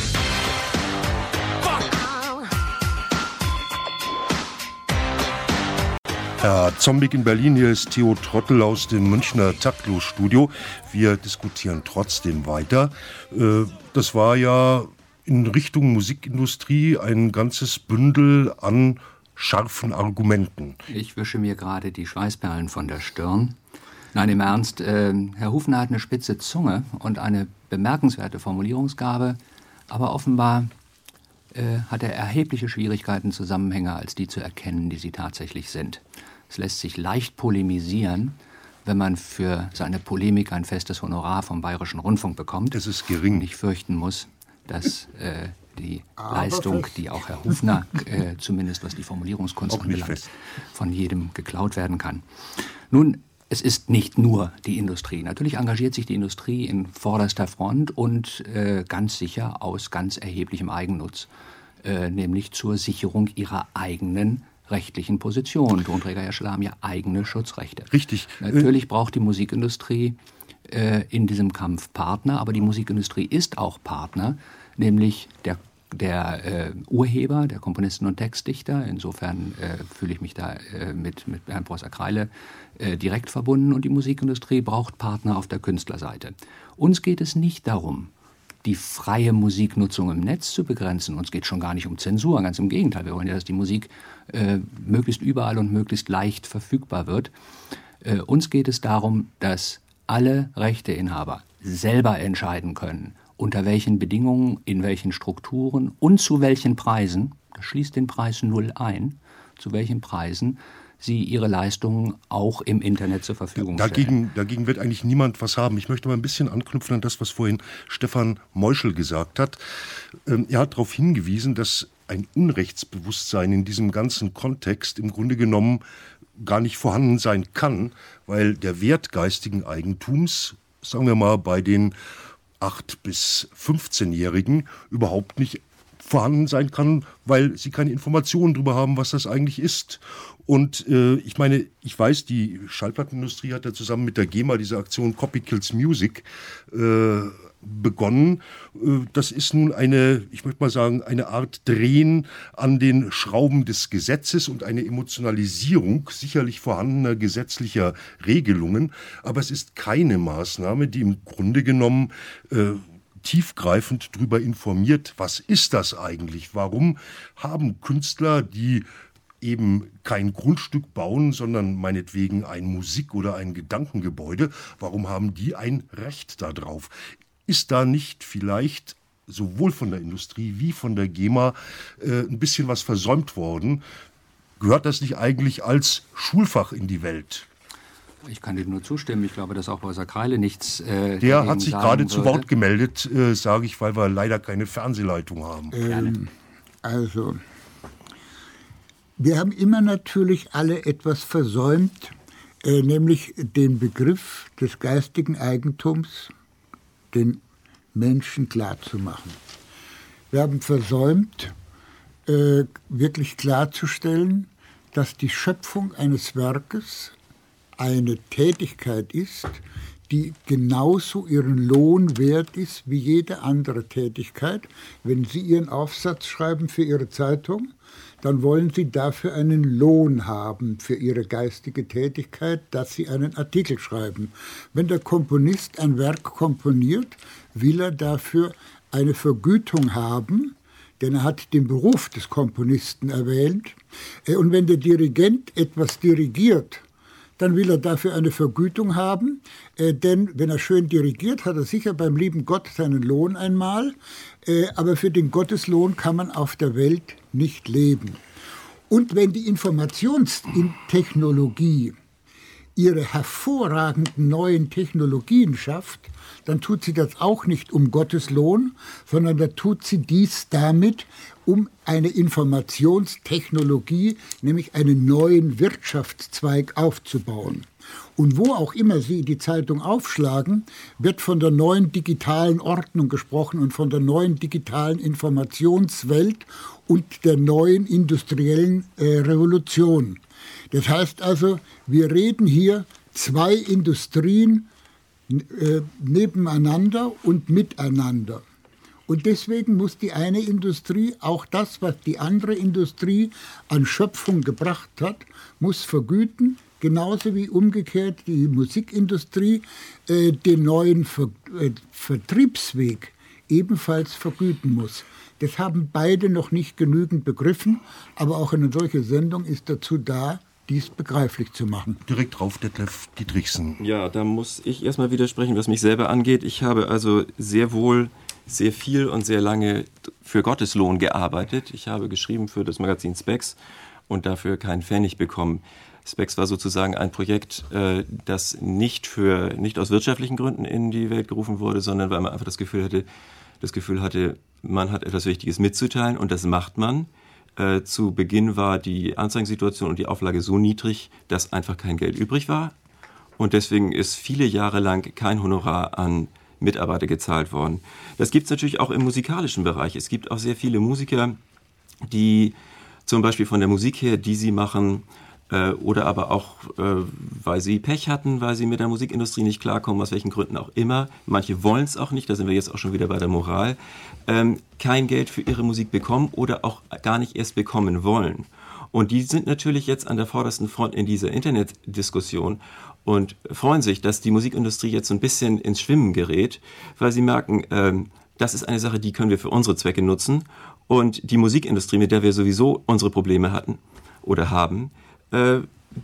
Herr Zombig in Berlin, hier ist Theo Trottel aus dem Münchner Taktlos-Studio. Wir diskutieren trotzdem weiter. Äh, das war ja in Richtung Musikindustrie ein ganzes Bündel an scharfen Argumenten. Ich wische mir gerade die Schweißperlen von der Stirn. Nein, im Ernst, äh, Herr Hufner hat eine spitze Zunge und eine bemerkenswerte Formulierungsgabe, aber offenbar äh, hat er erhebliche Schwierigkeiten, Zusammenhänge als die zu erkennen, die sie tatsächlich sind. Es lässt sich leicht polemisieren, wenn man für seine Polemik ein festes Honorar vom Bayerischen Rundfunk bekommt. Es ist gering. Und ich fürchten muss, dass äh, die Aber Leistung, fest. die auch Herr Hufner, äh, zumindest was die Formulierungskunst anbelangt, von jedem geklaut werden kann. Nun, es ist nicht nur die Industrie. Natürlich engagiert sich die Industrie in vorderster Front und äh, ganz sicher aus ganz erheblichem Eigennutz, äh, nämlich zur Sicherung ihrer eigenen rechtlichen Position. Tonträgerhersteller haben ja eigene Schutzrechte. Richtig. Natürlich braucht die Musikindustrie äh, in diesem Kampf Partner, aber die Musikindustrie ist auch Partner, nämlich der der äh, Urheber, der Komponisten und Textdichter. Insofern äh, fühle ich mich da äh, mit, mit Bernd Prosser-Kreile äh, direkt verbunden und die Musikindustrie braucht Partner auf der Künstlerseite. Uns geht es nicht darum, die freie Musiknutzung im Netz zu begrenzen. Uns geht schon gar nicht um Zensur, ganz im Gegenteil. Wir wollen ja, dass die Musik äh, möglichst überall und möglichst leicht verfügbar wird. Äh, uns geht es darum, dass alle Rechteinhaber selber entscheiden können, unter welchen Bedingungen, in welchen Strukturen und zu welchen Preisen, das schließt den Preis null ein, zu welchen Preisen sie ihre Leistungen auch im Internet zur Verfügung dagegen, stellen. Dagegen wird eigentlich niemand was haben. Ich möchte mal ein bisschen anknüpfen an das, was vorhin Stefan Meuschel gesagt hat. Ähm, er hat darauf hingewiesen, dass ein Unrechtsbewusstsein in diesem ganzen Kontext im Grunde genommen gar nicht vorhanden sein kann, weil der Wert geistigen Eigentums, sagen wir mal, bei den 8- bis 15-Jährigen überhaupt nicht vorhanden sein kann, weil sie keine Informationen darüber haben, was das eigentlich ist. Und äh, ich meine, ich weiß, die Schallplattenindustrie hat ja zusammen mit der GEMA diese Aktion Copy Kills Music äh, begonnen. Äh, das ist nun eine, ich möchte mal sagen, eine Art Drehen an den Schrauben des Gesetzes und eine Emotionalisierung sicherlich vorhandener gesetzlicher Regelungen. Aber es ist keine Maßnahme, die im Grunde genommen äh, tiefgreifend darüber informiert, was ist das eigentlich? Warum haben Künstler, die eben kein Grundstück bauen, sondern meinetwegen ein Musik- oder ein Gedankengebäude, warum haben die ein Recht darauf? Ist da nicht vielleicht sowohl von der Industrie wie von der GEMA äh, ein bisschen was versäumt worden? Gehört das nicht eigentlich als Schulfach in die Welt? Ich kann dem nur zustimmen. Ich glaube, dass auch Walter Kreile nichts. Äh, Der hat sich gerade zu Wort gemeldet, äh, sage ich, weil wir leider keine Fernsehleitung haben. Ähm, also, wir haben immer natürlich alle etwas versäumt, äh, nämlich den Begriff des geistigen Eigentums den Menschen klarzumachen. Wir haben versäumt, äh, wirklich klarzustellen, dass die Schöpfung eines Werkes eine Tätigkeit ist, die genauso ihren Lohn wert ist wie jede andere Tätigkeit. Wenn Sie Ihren Aufsatz schreiben für Ihre Zeitung, dann wollen Sie dafür einen Lohn haben für Ihre geistige Tätigkeit, dass Sie einen Artikel schreiben. Wenn der Komponist ein Werk komponiert, will er dafür eine Vergütung haben, denn er hat den Beruf des Komponisten erwähnt. Äh, und wenn der Dirigent etwas dirigiert, dann will er dafür eine Vergütung haben, äh, denn wenn er schön dirigiert, hat er sicher beim lieben Gott seinen Lohn einmal, äh, aber für den Gotteslohn kann man auf der Welt nicht leben. Und wenn die Informationstechnologie ihre hervorragenden neuen Technologien schafft, dann tut sie das auch nicht um Gottes Lohn, sondern da tut sie dies damit, um eine Informationstechnologie, nämlich einen neuen Wirtschaftszweig aufzubauen. Und wo auch immer Sie die Zeitung aufschlagen, wird von der neuen digitalen Ordnung gesprochen und von der neuen digitalen Informationswelt und der neuen industriellen äh, Revolution. Das heißt also, wir reden hier zwei Industrien äh, nebeneinander und miteinander. Und deswegen muss die eine Industrie auch das, was die andere Industrie an Schöpfung gebracht hat, muss vergüten, genauso wie umgekehrt die Musikindustrie äh, den neuen Ver äh, Vertriebsweg ebenfalls vergüten muss. Das haben beide noch nicht genügend begriffen, aber auch eine solche Sendung ist dazu da, dies begreiflich zu machen. Direkt drauf, Detlef Dietrichsen. Ja, da muss ich erstmal widersprechen, was mich selber angeht. Ich habe also sehr wohl sehr viel und sehr lange für Gotteslohn gearbeitet. Ich habe geschrieben für das Magazin Specs und dafür keinen Pfennig bekommen. Specs war sozusagen ein Projekt, äh, das nicht für nicht aus wirtschaftlichen Gründen in die Welt gerufen wurde, sondern weil man einfach das Gefühl hatte, das Gefühl hatte, man hat etwas Wichtiges mitzuteilen und das macht man. Äh, zu Beginn war die Anzeigensituation und die Auflage so niedrig, dass einfach kein Geld übrig war. Und deswegen ist viele Jahre lang kein Honorar an Mitarbeiter gezahlt worden. Das gibt es natürlich auch im musikalischen Bereich. Es gibt auch sehr viele Musiker, die zum Beispiel von der Musik her, die sie machen, äh, oder aber auch, äh, weil sie Pech hatten, weil sie mit der Musikindustrie nicht klarkommen, aus welchen Gründen auch immer. Manche wollen es auch nicht, da sind wir jetzt auch schon wieder bei der Moral. Ähm, kein Geld für ihre Musik bekommen oder auch gar nicht erst bekommen wollen. Und die sind natürlich jetzt an der vordersten Front in dieser Internetdiskussion und freuen sich, dass die Musikindustrie jetzt so ein bisschen ins Schwimmen gerät, weil sie merken, ähm, das ist eine Sache, die können wir für unsere Zwecke nutzen. Und die Musikindustrie, mit der wir sowieso unsere Probleme hatten oder haben, äh,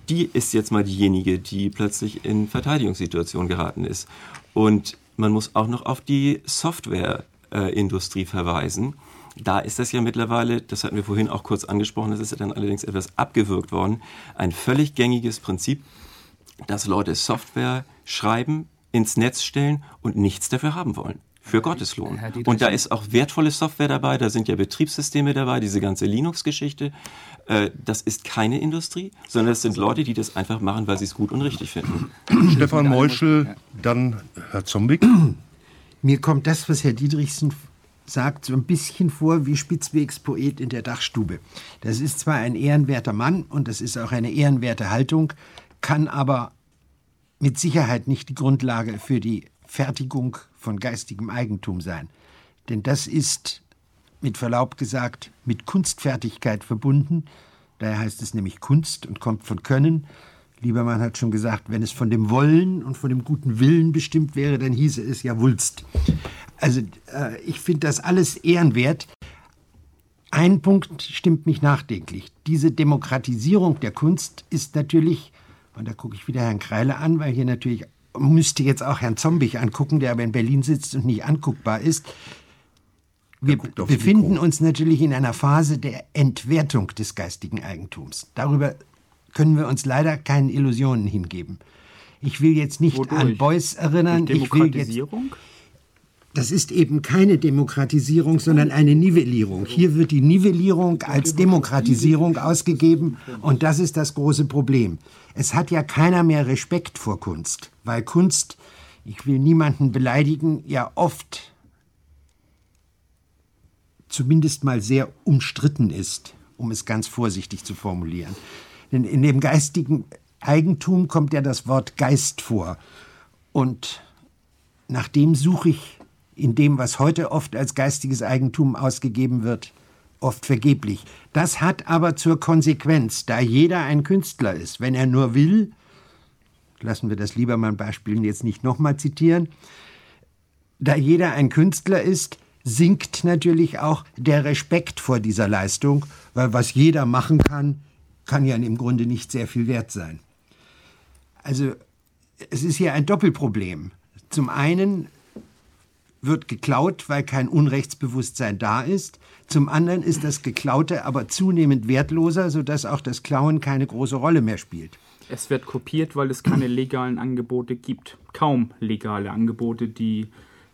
die ist jetzt mal diejenige, die plötzlich in Verteidigungssituationen geraten ist. Und man muss auch noch auf die Softwareindustrie äh, verweisen. Da ist das ja mittlerweile, das hatten wir vorhin auch kurz angesprochen, das ist ja dann allerdings etwas abgewürgt worden, ein völlig gängiges Prinzip, dass Leute Software schreiben, ins Netz stellen und nichts dafür haben wollen für Gotteslohn. Und da ist auch wertvolle Software dabei, da sind ja Betriebssysteme dabei, diese ganze Linux-Geschichte. Äh, das ist keine Industrie, sondern es sind Leute, die das einfach machen, weil sie es gut und richtig finden. Stefan Meuschel, dann Herr Zombik. Mir kommt das, was Herr Dietrichsen sagt so ein bisschen vor wie Spitzwegs Poet in der Dachstube. Das ist zwar ein ehrenwerter Mann und das ist auch eine ehrenwerte Haltung, kann aber mit Sicherheit nicht die Grundlage für die Fertigung von geistigem Eigentum sein. Denn das ist, mit Verlaub gesagt, mit Kunstfertigkeit verbunden. Daher heißt es nämlich Kunst und kommt von Können. Liebermann hat schon gesagt, wenn es von dem Wollen und von dem guten Willen bestimmt wäre, dann hieße es ja Wulst. Also äh, ich finde das alles ehrenwert. Ein Punkt stimmt mich nachdenklich. Diese Demokratisierung der Kunst ist natürlich, und da gucke ich wieder Herrn Kreile an, weil hier natürlich müsste jetzt auch Herrn Zombich angucken, der aber in Berlin sitzt und nicht anguckbar ist. Wir befinden uns natürlich in einer Phase der Entwertung des geistigen Eigentums. Darüber können wir uns leider keinen Illusionen hingeben. Ich will jetzt nicht Wodurch? an Beuys erinnern. Ich will jetzt, das ist eben keine Demokratisierung, sondern eine Nivellierung. Hier wird die Nivellierung als Demokratisierung ausgegeben und das ist das große Problem. Es hat ja keiner mehr Respekt vor Kunst, weil Kunst, ich will niemanden beleidigen, ja oft zumindest mal sehr umstritten ist, um es ganz vorsichtig zu formulieren. Denn in dem geistigen Eigentum kommt ja das Wort Geist vor. Und nach dem suche ich in dem, was heute oft als geistiges Eigentum ausgegeben wird, oft vergeblich. Das hat aber zur Konsequenz, da jeder ein Künstler ist, wenn er nur will, lassen wir das Liebermann-Beispiel jetzt nicht nochmal zitieren, da jeder ein Künstler ist, sinkt natürlich auch der Respekt vor dieser Leistung, weil was jeder machen kann, kann ja im Grunde nicht sehr viel wert sein. Also es ist hier ein Doppelproblem. Zum einen wird geklaut, weil kein Unrechtsbewusstsein da ist. Zum anderen ist das Geklaute aber zunehmend wertloser, sodass auch das Klauen keine große Rolle mehr spielt. Es wird kopiert, weil es keine legalen Angebote gibt. Kaum legale Angebote, die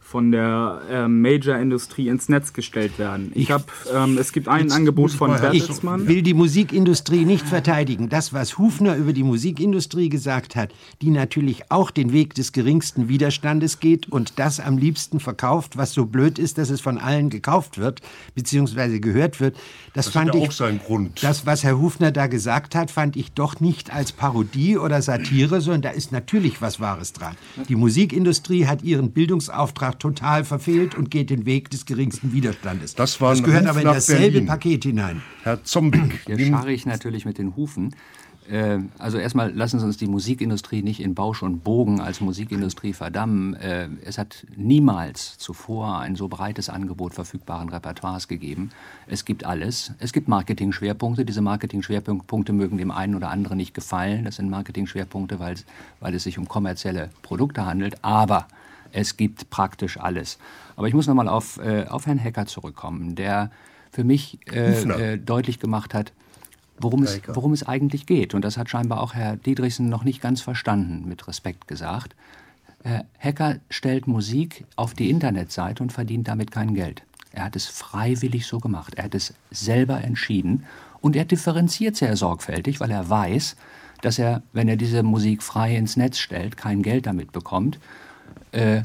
von der äh, Major-Industrie ins Netz gestellt werden. Ich habe, ähm, es gibt ein Angebot von Bertelsmann. Ich will die Musikindustrie nicht verteidigen. Das, was Hufner über die Musikindustrie gesagt hat, die natürlich auch den Weg des geringsten Widerstandes geht und das am liebsten verkauft, was so blöd ist, dass es von allen gekauft wird bzw. gehört wird. Das, das fand ich. Auch seinen Grund. Das, was Herr Hufner da gesagt hat, fand ich doch nicht als Parodie oder Satire, sondern da ist natürlich was Wahres dran. Die Musikindustrie hat ihren Bildungsauftrag total verfehlt und geht den Weg des geringsten Widerstandes. Das, war das gehört Ruf aber in dasselbe Berlin. Paket hinein. Herr Zombie. Hier scharre ich natürlich mit den Hufen. Äh, also erstmal lassen Sie uns die Musikindustrie nicht in Bausch und Bogen als Musikindustrie verdammen. Äh, es hat niemals zuvor ein so breites Angebot verfügbaren Repertoires gegeben. Es gibt alles. Es gibt Marketing-Schwerpunkte. Diese Marketing-Schwerpunkte mögen dem einen oder anderen nicht gefallen. Das sind Marketing-Schwerpunkte, weil, weil es sich um kommerzielle Produkte handelt. Aber es gibt praktisch alles. Aber ich muss nochmal auf, äh, auf Herrn Hecker zurückkommen, der für mich äh, äh, deutlich gemacht hat, worum es, worum es eigentlich geht. Und das hat scheinbar auch Herr Diedrichsen noch nicht ganz verstanden, mit Respekt gesagt. Herr Hecker stellt Musik auf die Internetseite und verdient damit kein Geld. Er hat es freiwillig so gemacht. Er hat es selber entschieden. Und er differenziert sehr sorgfältig, weil er weiß, dass er, wenn er diese Musik frei ins Netz stellt, kein Geld damit bekommt äh,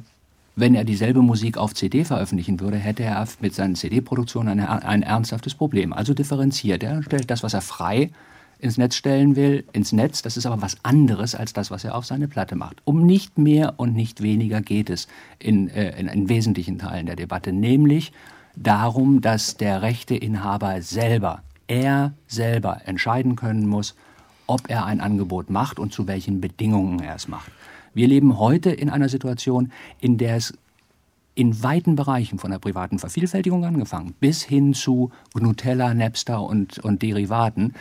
wenn er dieselbe Musik auf CD veröffentlichen würde, hätte er mit seinen CD-Produktionen ein, ein, ernsthaftes Problem. Also differenziert er, stellt das, was er frei ins Netz stellen will, ins Netz. Das ist aber was anderes als das, was er auf seine Platte macht. Um nicht mehr und nicht weniger geht es in, äh, in, in wesentlichen Teilen der Debatte, nämlich darum, dass der Rechteinhaber selber, er selber entscheiden können muss, ob er ein Angebot macht und zu welchen Bedingungen er es macht. Wir leben heute in einer Situation, in der es in weiten Bereichen von der privaten Vervielfältigung angefangen bis hin zu Nutella, Napster und, und Derivaten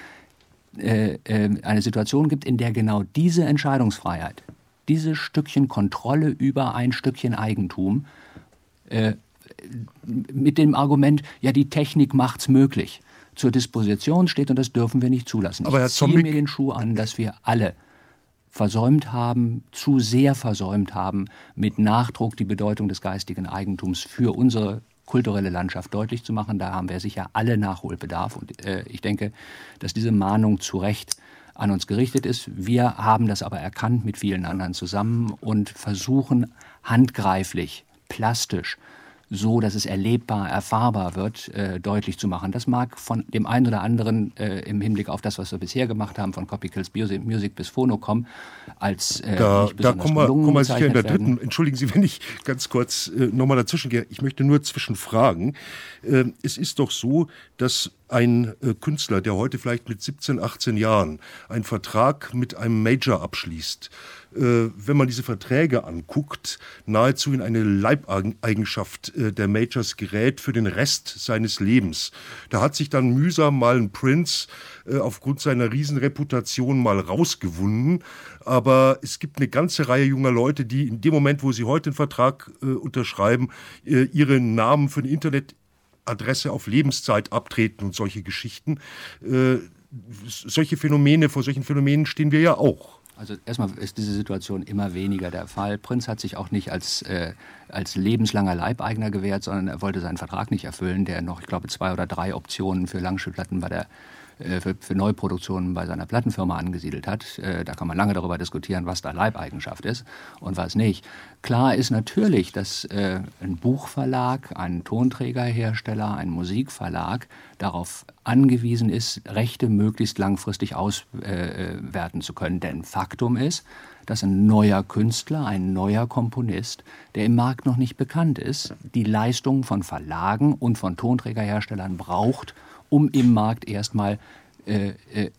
äh, äh, eine Situation gibt, in der genau diese Entscheidungsfreiheit, dieses Stückchen Kontrolle über ein Stückchen Eigentum äh, mit dem Argument, ja, die Technik macht's möglich, zur Disposition steht und das dürfen wir nicht zulassen. Aber ich ziehe mir den Schuh an, dass wir alle versäumt haben, zu sehr versäumt haben, mit Nachdruck die Bedeutung des geistigen Eigentums für unsere kulturelle Landschaft deutlich zu machen. Da haben wir sicher alle Nachholbedarf. Und äh, ich denke, dass diese Mahnung zu Recht an uns gerichtet ist. Wir haben das aber erkannt mit vielen anderen zusammen und versuchen handgreiflich, plastisch so, dass es erlebbar, erfahrbar wird, äh, deutlich zu machen. Das mag von dem einen oder anderen äh, im Hinblick auf das, was wir bisher gemacht haben, von Copy Kills Music, Music bis Phonocom, als äh, da, da kommen wir, kommen wir sicher in der dritten. Entschuldigen Sie, wenn ich ganz kurz äh, nochmal dazwischen gehe. Ich möchte nur zwischenfragen. Äh, es ist doch so, dass ein äh, Künstler, der heute vielleicht mit 17, 18 Jahren einen Vertrag mit einem Major abschließt, wenn man diese Verträge anguckt, nahezu in eine Leibeigenschaft äh, der Majors gerät für den Rest seines Lebens. Da hat sich dann mühsam mal ein Prince äh, aufgrund seiner Riesenreputation mal rausgewunden. Aber es gibt eine ganze Reihe junger Leute, die in dem Moment, wo sie heute einen Vertrag äh, unterschreiben, äh, ihre Namen für eine Internetadresse auf Lebenszeit abtreten und solche Geschichten. Äh, solche Phänomene, vor solchen Phänomenen stehen wir ja auch. Also erstmal ist diese Situation immer weniger der Fall. Prinz hat sich auch nicht als, äh, als lebenslanger Leibeigner gewährt, sondern er wollte seinen Vertrag nicht erfüllen, der noch, ich glaube, zwei oder drei Optionen für Langspielplatten bei der für, für Neuproduktionen bei seiner Plattenfirma angesiedelt hat. Äh, da kann man lange darüber diskutieren, was da Leibeigenschaft ist und was nicht. Klar ist natürlich, dass äh, ein Buchverlag, ein Tonträgerhersteller, ein Musikverlag darauf angewiesen ist, Rechte möglichst langfristig auswerten zu können. Denn Faktum ist, dass ein neuer Künstler, ein neuer Komponist, der im Markt noch nicht bekannt ist, die Leistungen von Verlagen und von Tonträgerherstellern braucht, um im Markt erstmal äh, äh,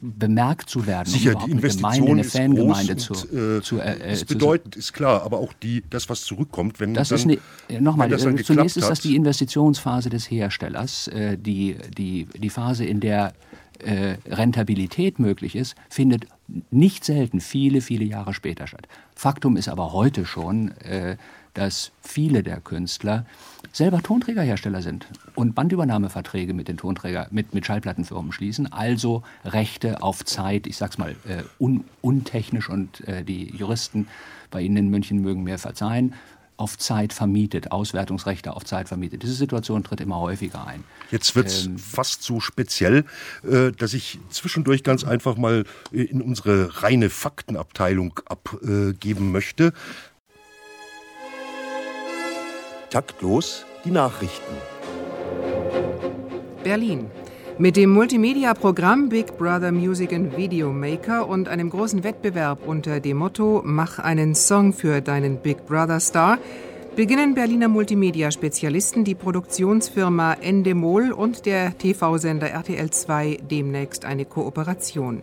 bemerkt zu werden, Sicher, um die Investition eine Fangemeinde zu, und, äh, zu, äh, ist bedeutend, ist klar, aber auch die, das, was zurückkommt, wenn das dann, ist ne, nochmal, dann zunächst ist das die Investitionsphase des Herstellers, äh, die, die, die Phase, in der äh, Rentabilität möglich ist, findet nicht selten viele, viele Jahre später statt. Faktum ist aber heute schon, äh, dass viele der Künstler selber Tonträgerhersteller sind und Bandübernahmeverträge mit den Tonträger, mit, mit Schallplattenfirmen schließen, also Rechte auf Zeit, ich sag's mal äh, un, untechnisch und äh, die Juristen bei Ihnen in München mögen mir verzeihen, auf Zeit vermietet, Auswertungsrechte auf Zeit vermietet. Diese Situation tritt immer häufiger ein. Jetzt wird es ähm, fast so speziell, äh, dass ich zwischendurch ganz einfach mal in unsere reine Faktenabteilung abgeben möchte. Taktlos die Nachrichten. Berlin. Mit dem Multimedia-Programm Big Brother Music and Video Maker und einem großen Wettbewerb unter dem Motto Mach einen Song für deinen Big Brother Star beginnen Berliner Multimedia-Spezialisten die Produktionsfirma Endemol und der TV-Sender RTL 2 demnächst eine Kooperation.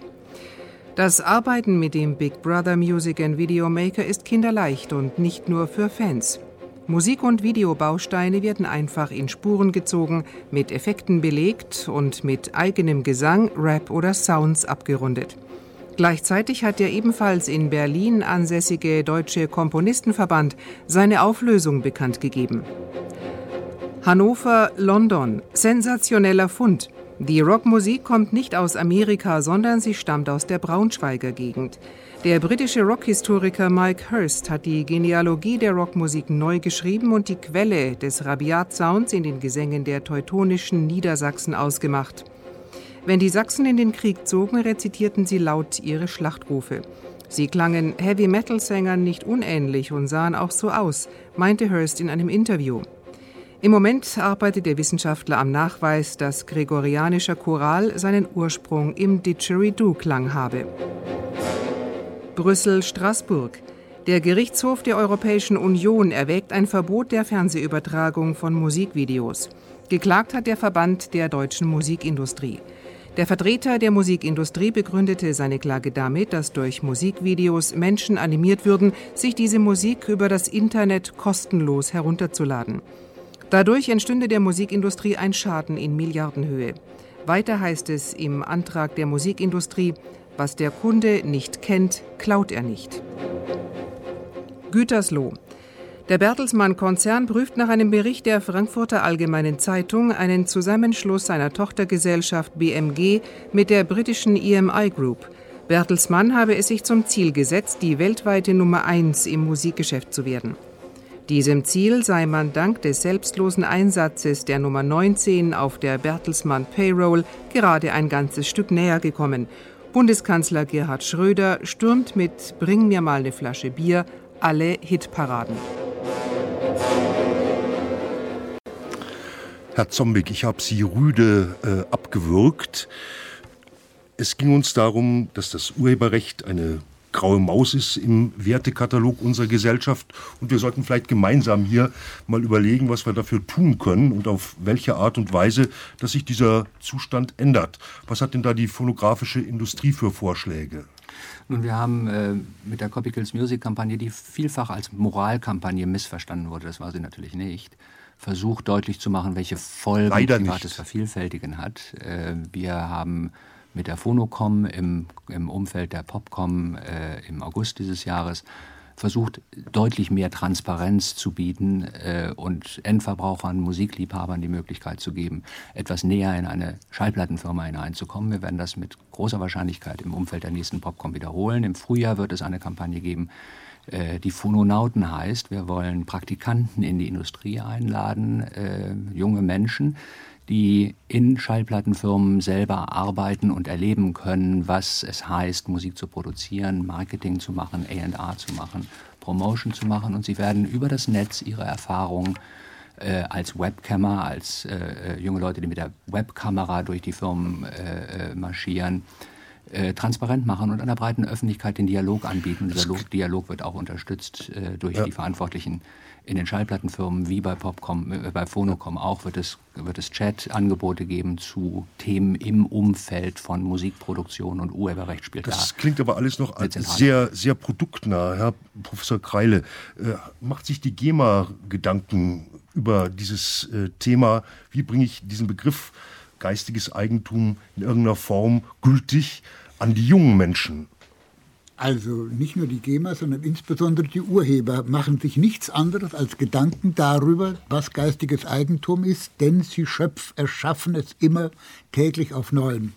Das Arbeiten mit dem Big Brother Music and Video Maker ist kinderleicht und nicht nur für Fans. Musik- und Videobausteine werden einfach in Spuren gezogen, mit Effekten belegt und mit eigenem Gesang, Rap oder Sounds abgerundet. Gleichzeitig hat der ebenfalls in Berlin ansässige Deutsche Komponistenverband seine Auflösung bekannt gegeben. Hannover, London. Sensationeller Fund. Die Rockmusik kommt nicht aus Amerika, sondern sie stammt aus der Braunschweiger Gegend. Der britische Rockhistoriker Mike Hurst hat die Genealogie der Rockmusik neu geschrieben und die Quelle des Rabiat-Sounds in den Gesängen der teutonischen Niedersachsen ausgemacht. Wenn die Sachsen in den Krieg zogen, rezitierten sie laut ihre Schlachtrufe. Sie klangen Heavy-Metal-Sängern nicht unähnlich und sahen auch so aus, meinte Hurst in einem Interview. Im Moment arbeitet der Wissenschaftler am Nachweis, dass gregorianischer Choral seinen Ursprung im Didgeridoo-Klang habe. Brüssel-Straßburg. Der Gerichtshof der Europäischen Union erwägt ein Verbot der Fernsehübertragung von Musikvideos. Geklagt hat der Verband der deutschen Musikindustrie. Der Vertreter der Musikindustrie begründete seine Klage damit, dass durch Musikvideos Menschen animiert würden, sich diese Musik über das Internet kostenlos herunterzuladen. Dadurch entstünde der Musikindustrie ein Schaden in Milliardenhöhe. Weiter heißt es im Antrag der Musikindustrie, was der Kunde nicht kennt, klaut er nicht. Gütersloh. Der Bertelsmann-Konzern prüft nach einem Bericht der Frankfurter Allgemeinen Zeitung einen Zusammenschluss seiner Tochtergesellschaft BMG mit der britischen EMI Group. Bertelsmann habe es sich zum Ziel gesetzt, die weltweite Nummer 1 im Musikgeschäft zu werden. Diesem Ziel sei man dank des selbstlosen Einsatzes der Nummer 19 auf der Bertelsmann Payroll gerade ein ganzes Stück näher gekommen Bundeskanzler Gerhard Schröder stürmt mit Bring mir mal eine Flasche Bier alle Hitparaden. Herr Zombig, ich habe Sie rüde äh, abgewürgt. Es ging uns darum, dass das Urheberrecht eine graue Maus ist im Wertekatalog unserer Gesellschaft. Und wir sollten vielleicht gemeinsam hier mal überlegen, was wir dafür tun können und auf welche Art und Weise, dass sich dieser Zustand ändert. Was hat denn da die phonographische Industrie für Vorschläge? Nun, wir haben äh, mit der Copy Kills Music Kampagne, die vielfach als Moralkampagne missverstanden wurde, das war sie natürlich nicht, versucht deutlich zu machen, welche Folgen Leider privates nicht. Vervielfältigen hat. Äh, wir haben mit der Phonocom im, im Umfeld der Popcom äh, im August dieses Jahres versucht, deutlich mehr Transparenz zu bieten äh, und Endverbrauchern, Musikliebhabern die Möglichkeit zu geben, etwas näher in eine Schallplattenfirma hineinzukommen. Wir werden das mit großer Wahrscheinlichkeit im Umfeld der nächsten Popcom wiederholen. Im Frühjahr wird es eine Kampagne geben, äh, die Phononauten heißt. Wir wollen Praktikanten in die Industrie einladen, äh, junge Menschen, die in Schallplattenfirmen selber arbeiten und erleben können, was es heißt, Musik zu produzieren, Marketing zu machen, A&R zu machen, Promotion zu machen. Und sie werden über das Netz ihre Erfahrungen äh, als Webcammer, als äh, junge Leute, die mit der Webkamera durch die Firmen äh, marschieren, äh, transparent machen und einer breiten Öffentlichkeit den Dialog anbieten. Der Dialog, Dialog wird auch unterstützt äh, durch ja. die Verantwortlichen in den Schallplattenfirmen wie bei Popcom, äh, bei Phonocom auch wird es, wird es Chat-Angebote geben zu Themen im Umfeld von Musikproduktion und Urheberrecht spielt Das da klingt aber alles noch sehr, sehr produktnah. Herr Professor Kreile, äh, macht sich die GEMA Gedanken über dieses äh, Thema? Wie bringe ich diesen Begriff geistiges Eigentum in irgendeiner Form gültig an die jungen Menschen? Also nicht nur die GEMA, sondern insbesondere die Urheber machen sich nichts anderes als Gedanken darüber, was geistiges Eigentum ist, denn sie schöpf, erschaffen es immer täglich auf Neuem.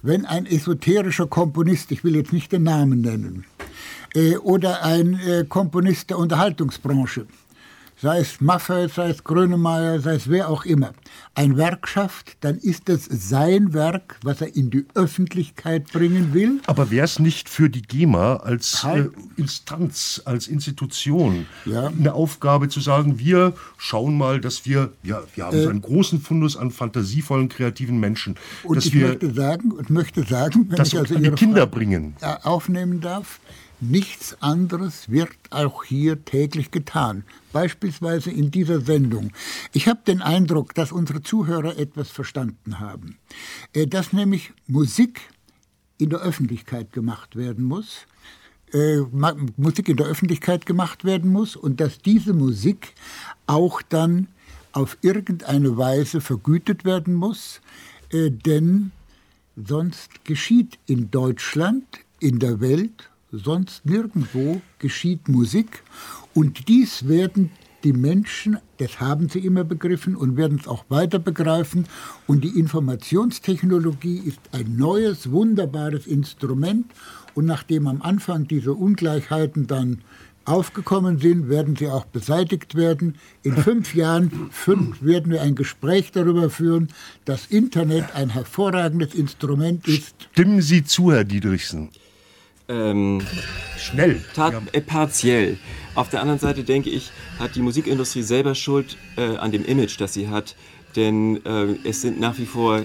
Wenn ein esoterischer Komponist, ich will jetzt nicht den Namen nennen, äh, oder ein äh, Komponist der Unterhaltungsbranche, sei es Maffei, sei es Grönemeyer, sei es wer auch immer, ein Werk schafft, dann ist es sein Werk, was er in die Öffentlichkeit bringen will. Aber wäre es nicht für die GEMA als äh, Instanz, als Institution ja. eine Aufgabe zu sagen, wir schauen mal, dass wir, ja, wir haben Äh. so einen großen Fundus an fantasievollen, kreativen Menschen, Und dass ich wir möchte sagen, und möchte sagen, wenn das ich also an die Ihre Kinder Frage, bringen. äh, aufnehmen darf, nichts anderes wird auch hier täglich getan. Beispielsweise in dieser Sendung. Ich habe den Eindruck, dass unsere Zuhörer etwas verstanden haben. Äh, Dass nämlich Musik in der Öffentlichkeit gemacht werden muss, äh, Musik in der Öffentlichkeit gemacht werden muss und dass diese Musik auch dann auf irgendeine Weise vergütet werden muss, äh, denn sonst geschieht in Deutschland, in der Welt, sonst nirgendwo geschieht Musik und dies werden die Menschen, das haben sie immer begriffen und werden es auch weiter begreifen. Und die Informationstechnologie ist ein neues, wunderbares Instrument. Und nachdem am Anfang diese Ungleichheiten dann aufgekommen sind, werden sie auch beseitigt werden. In fünf Jahren fünf, werden wir ein Gespräch darüber führen, dass Internet ein hervorragendes Instrument ist. Stimmen Sie zu, Herr Diedrichsen. Ähm, Schnell. Tat, äh, partiell. Auf der anderen Seite denke ich, hat die Musikindustrie selber Schuld äh, an dem Image, das sie hat. Denn äh, es sind nach wie vor,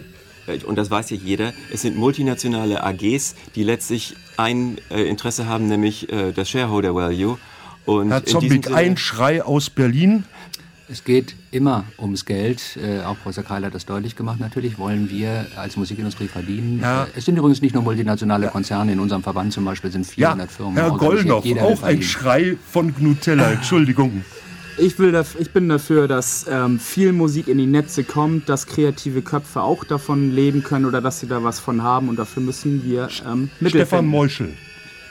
äh, und das weiß ja jeder, es sind multinationale AGs, die letztlich ein äh, Interesse haben, nämlich das Shareholder Value. Und Herr Zombig, ein Schrei aus Berlin. Es geht immer ums Geld. Äh, auch Professor Kreil hat das deutlich gemacht. Natürlich wollen wir als Musikindustrie verdienen. Ja. Es sind übrigens nicht nur multinationale Konzerne. In unserem Verband zum Beispiel sind 400 Firmen. Herr will auch ein. Schrei von Gnutella. Entschuldigung. Ich, will daf- ich bin dafür, dass ähm, viel Musik in die Netze kommt, dass kreative Köpfe auch davon leben können oder dass sie da was von haben und dafür müssen wir ähm, Mittel Stefan finden. Meuschel.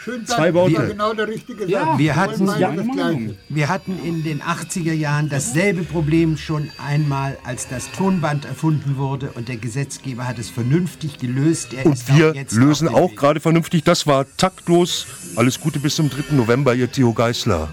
Schön Zwei Worte. genau der richtige Ja, wir hatten, Gleiche. wir hatten in den 80er Jahren dasselbe Problem schon einmal, als das Tonband erfunden wurde und der Gesetzgeber hat es vernünftig gelöst. Er Und ist auch wir jetzt lösen auch gerade vernünftig. Das war taktlos. Alles Gute bis zum 3. November, Ihr Theo Geißler.